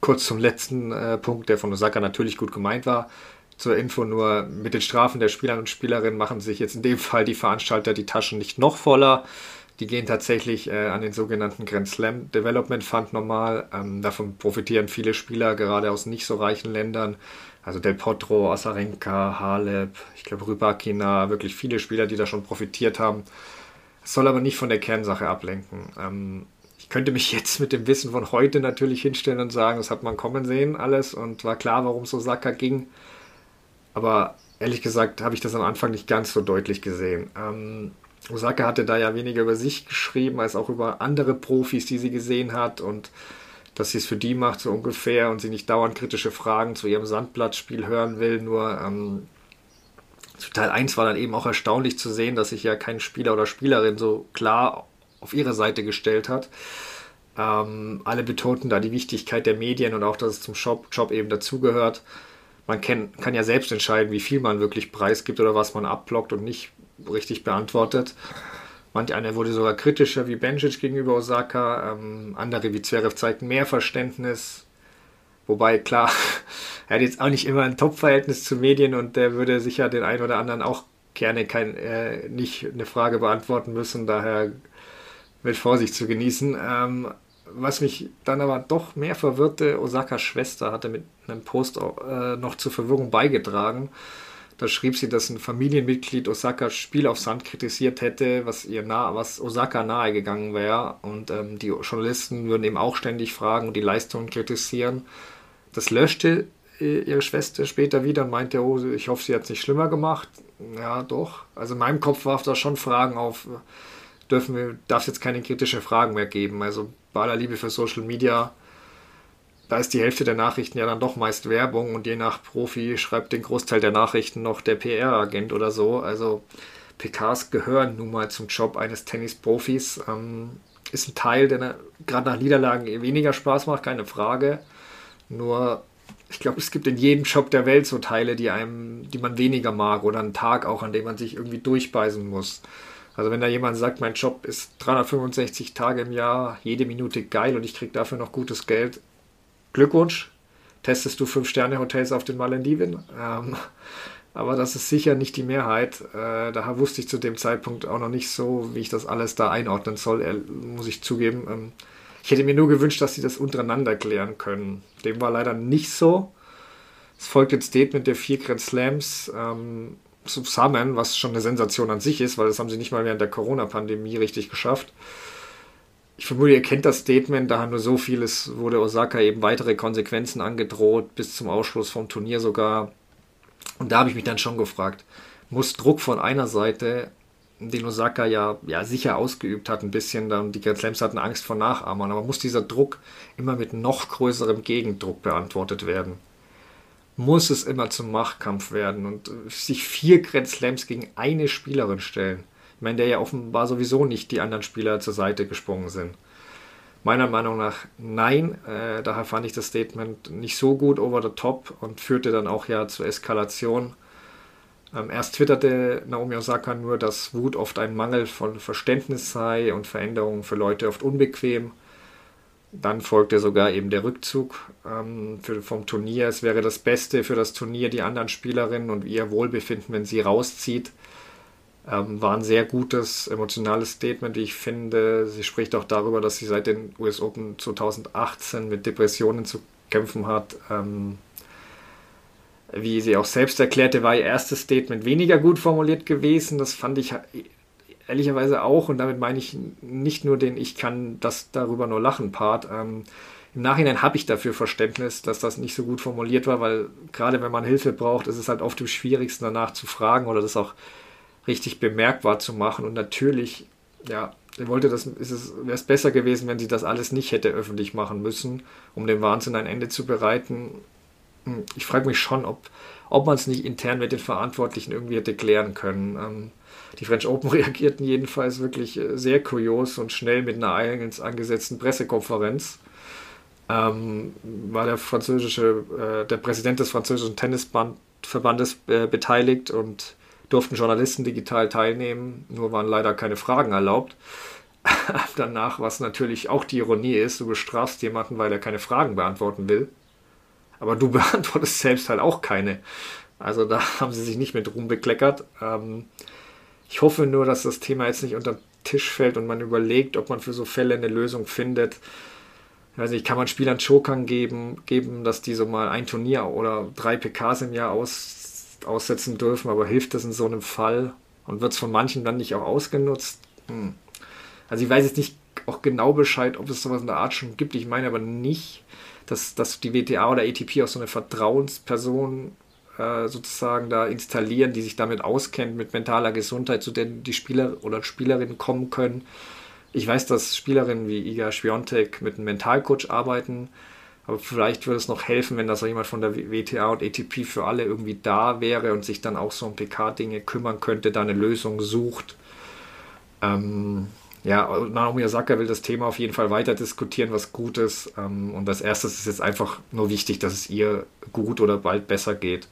Kurz zum letzten äh, Punkt, der von Osaka natürlich gut gemeint war. Zur Info nur, mit den Strafen der Spieler und Spielerinnen machen sich jetzt in dem Fall die Veranstalter die Taschen nicht noch voller. Die gehen tatsächlich äh, an den sogenannten Grand Slam Development Fund normal. Ähm, davon profitieren viele Spieler, gerade aus nicht so reichen Ländern. Also Del Potro, Asarenka, Halep, ich glaube Rybakina, wirklich viele Spieler, die da schon profitiert haben. Soll aber nicht von der Kernsache ablenken. Ähm, ich könnte mich *laughs* jetzt mit dem Wissen von heute natürlich hinstellen und sagen, das hat man kommen sehen alles und war klar, warum es Osaka ging. Aber ehrlich gesagt habe ich das am Anfang nicht ganz so deutlich gesehen. Ähm, Osaka hatte da ja weniger über sich geschrieben, als auch über andere Profis, die sie gesehen hat und dass sie es für die macht, so ungefähr, und sie nicht dauernd kritische Fragen zu ihrem Sandblattspiel hören will. Nur ähm, zu Teil 1 war dann eben auch erstaunlich zu sehen, dass sich ja kein Spieler oder Spielerin so klar auf ihre Seite gestellt hat. Ähm, alle betonten da die Wichtigkeit der Medien und auch, dass es zum Job, Job eben dazugehört. Man kann, kann ja selbst entscheiden, wie viel man wirklich preisgibt oder was man abblockt und nicht richtig beantwortet. Manch einer wurde sogar kritischer wie Benjic gegenüber Osaka, ähm, andere wie Zverev zeigten mehr Verständnis. Wobei, klar, *laughs* er hat jetzt auch nicht immer ein Top-Verhältnis zu Medien und der würde sicher den einen oder anderen auch gerne kein, äh, nicht eine Frage beantworten müssen, daher mit Vorsicht zu genießen. Ähm, was mich dann aber doch mehr verwirrte, Osakas Schwester hatte mit einem Post äh, noch zur Verwirrung beigetragen. Da schrieb sie, dass ein Familienmitglied Osakas Spiel auf Sand kritisiert hätte, was ihr nah, was Osaka nahegegangen wäre. Und ähm, die Journalisten würden eben auch ständig fragen und die Leistungen kritisieren. Das löschte äh, ihre Schwester später wieder und meinte, oh, ich hoffe, sie hat es nicht schlimmer gemacht. Ja, doch. Also in meinem Kopf warf da schon Fragen auf, dürfen wir, darf es jetzt keine kritischen Fragen mehr geben. Also bei aller Liebe für Social Media, da ist die Hälfte der Nachrichten ja dann doch meist Werbung und je nach Profi schreibt den Großteil der Nachrichten noch der PR-Agent oder so. Also PKs gehören nun mal zum Job eines Tennisprofis. Ähm, ist ein Teil, der gerade nach Niederlagen weniger Spaß macht, keine Frage. Nur, ich glaube, es gibt in jedem Job der Welt so Teile, die einem, die man weniger mag oder einen Tag auch, an dem man sich irgendwie durchbeißen muss. Also wenn da jemand sagt, mein Job ist 365 Tage im Jahr, jede Minute geil und ich kriege dafür noch gutes Geld, Glückwunsch. Testest du Fünf-Sterne-Hotels auf den Malediven? Ähm, aber das ist sicher nicht die Mehrheit. Äh, daher wusste ich zu dem Zeitpunkt auch noch nicht so, wie ich das alles da einordnen soll, muss ich zugeben. Ähm, ich hätte mir nur gewünscht, dass sie das untereinander klären können. Dem war leider nicht so. Es folgt ein Statement der vier Grand Slams ähm, zusammen, was schon eine Sensation an sich ist, weil das haben sie nicht mal während der Corona-Pandemie richtig geschafft. Ich vermute, ihr kennt das Statement, da nur so viel, es wurde Osaka eben weitere Konsequenzen angedroht, bis zum Ausschluss vom Turnier sogar. Und da habe ich mich dann schon gefragt, muss Druck von einer Seite, den Osaka ja, ja sicher ausgeübt hat, ein bisschen, dann die Grand Slams hatten Angst vor Nachahmern, aber muss dieser Druck immer mit noch größerem Gegendruck beantwortet werden? Muss es immer zum Machtkampf werden und sich vier Grand Slams gegen eine Spielerin stellen? Ich meine, der ja offenbar sowieso nicht die anderen Spieler zur Seite gesprungen sind. Meiner Meinung nach nein. Äh, daher fand ich das Statement nicht so gut over the top und führte dann auch ja zur Eskalation. Ähm, erst twitterte Naomi Osaka nur, dass Wut oft ein Mangel von Verständnis sei und Veränderungen für Leute oft unbequem. Dann folgte sogar eben der Rückzug ähm, für, vom Turnier. Es wäre das Beste für das Turnier, die anderen Spielerinnen und ihr Wohlbefinden, wenn sie rauszieht. Ähm, war ein sehr gutes, emotionales Statement, wie ich finde. Sie spricht auch darüber, dass sie seit den US Open 2018 mit Depressionen zu kämpfen hat. Ähm, wie sie auch selbst erklärte, war ihr erstes Statement weniger gut formuliert gewesen. Das fand ich ehrlicherweise auch, und damit meine ich nicht nur den Ich kann das darüber nur lachen Part. Ähm, Im Nachhinein habe ich dafür Verständnis, dass das nicht so gut formuliert war, weil gerade wenn man Hilfe braucht, ist es halt oft am schwierigsten danach zu fragen oder das auch richtig bemerkbar zu machen. Und natürlich, ja, wollte das, ist es, wäre es besser gewesen, wenn sie das alles nicht hätte öffentlich machen müssen, um dem Wahnsinn ein Ende zu bereiten. Hm, ich frage mich schon, ob, ob man es nicht intern mit den Verantwortlichen irgendwie hätte klären können. Ähm, die French Open *laughs* reagierten jedenfalls wirklich äh, sehr kurios und schnell mit einer eigens angesetzten Pressekonferenz. Ähm, war der französische, äh, der Präsident des französischen Tennisverbandes äh, beteiligt und durften Journalisten digital teilnehmen, nur waren leider keine Fragen erlaubt. *laughs* Danach, was natürlich auch die Ironie ist, du bestrafst jemanden, weil er keine Fragen beantworten will. Aber du *laughs* beantwortest selbst halt auch keine. Also da *laughs* haben sie sich nicht mit Ruhm bekleckert. Ähm, ich hoffe nur, dass das Thema jetzt nicht unter den Tisch fällt und man überlegt, ob man für so Fälle eine Lösung findet. Ich weiß nicht, kann man Spielern Chokern geben, geben, dass die so mal ein Turnier oder drei PKs im Jahr aus, aussetzen dürfen, aber hilft das in so einem Fall und wird es von manchen dann nicht auch ausgenutzt? Hm. Also ich weiß jetzt nicht auch genau Bescheid, ob es sowas in der Art schon gibt. Ich meine aber nicht, dass, dass die WTA oder ATP auch so eine Vertrauensperson äh, sozusagen da installieren, die sich damit auskennt, mit mentaler Gesundheit, zu der die Spieler oder Spielerinnen kommen können. Ich weiß, dass Spielerinnen wie Iga Schwiontek mit einem Mentalcoach arbeiten. Aber vielleicht würde es noch helfen, wenn da so jemand von der WTA und ATP für alle irgendwie da wäre und sich dann auch so um PK-Dinge kümmern könnte, da eine Lösung sucht. Ähm, ja, Naomi Osaka will das Thema auf jeden Fall weiter diskutieren, was gut ist. Ähm, und als erstes ist jetzt einfach nur wichtig, dass es ihr gut oder bald besser geht.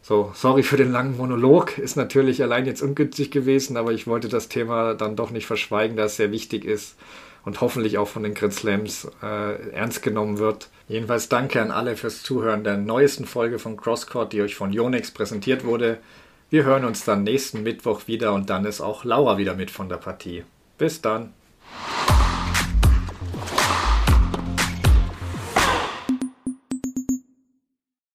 So, sorry für den langen Monolog. Ist natürlich allein jetzt ungünstig gewesen, aber ich wollte das Thema dann doch nicht verschweigen, da es sehr wichtig ist und hoffentlich auch von den Grand Slams äh, ernst genommen wird. Jedenfalls danke an alle fürs Zuhören der neuesten Folge von Crosscourt, die euch von Yonex präsentiert wurde. Wir hören uns dann nächsten Mittwoch wieder und dann ist auch Laura wieder mit von der Partie. Bis dann.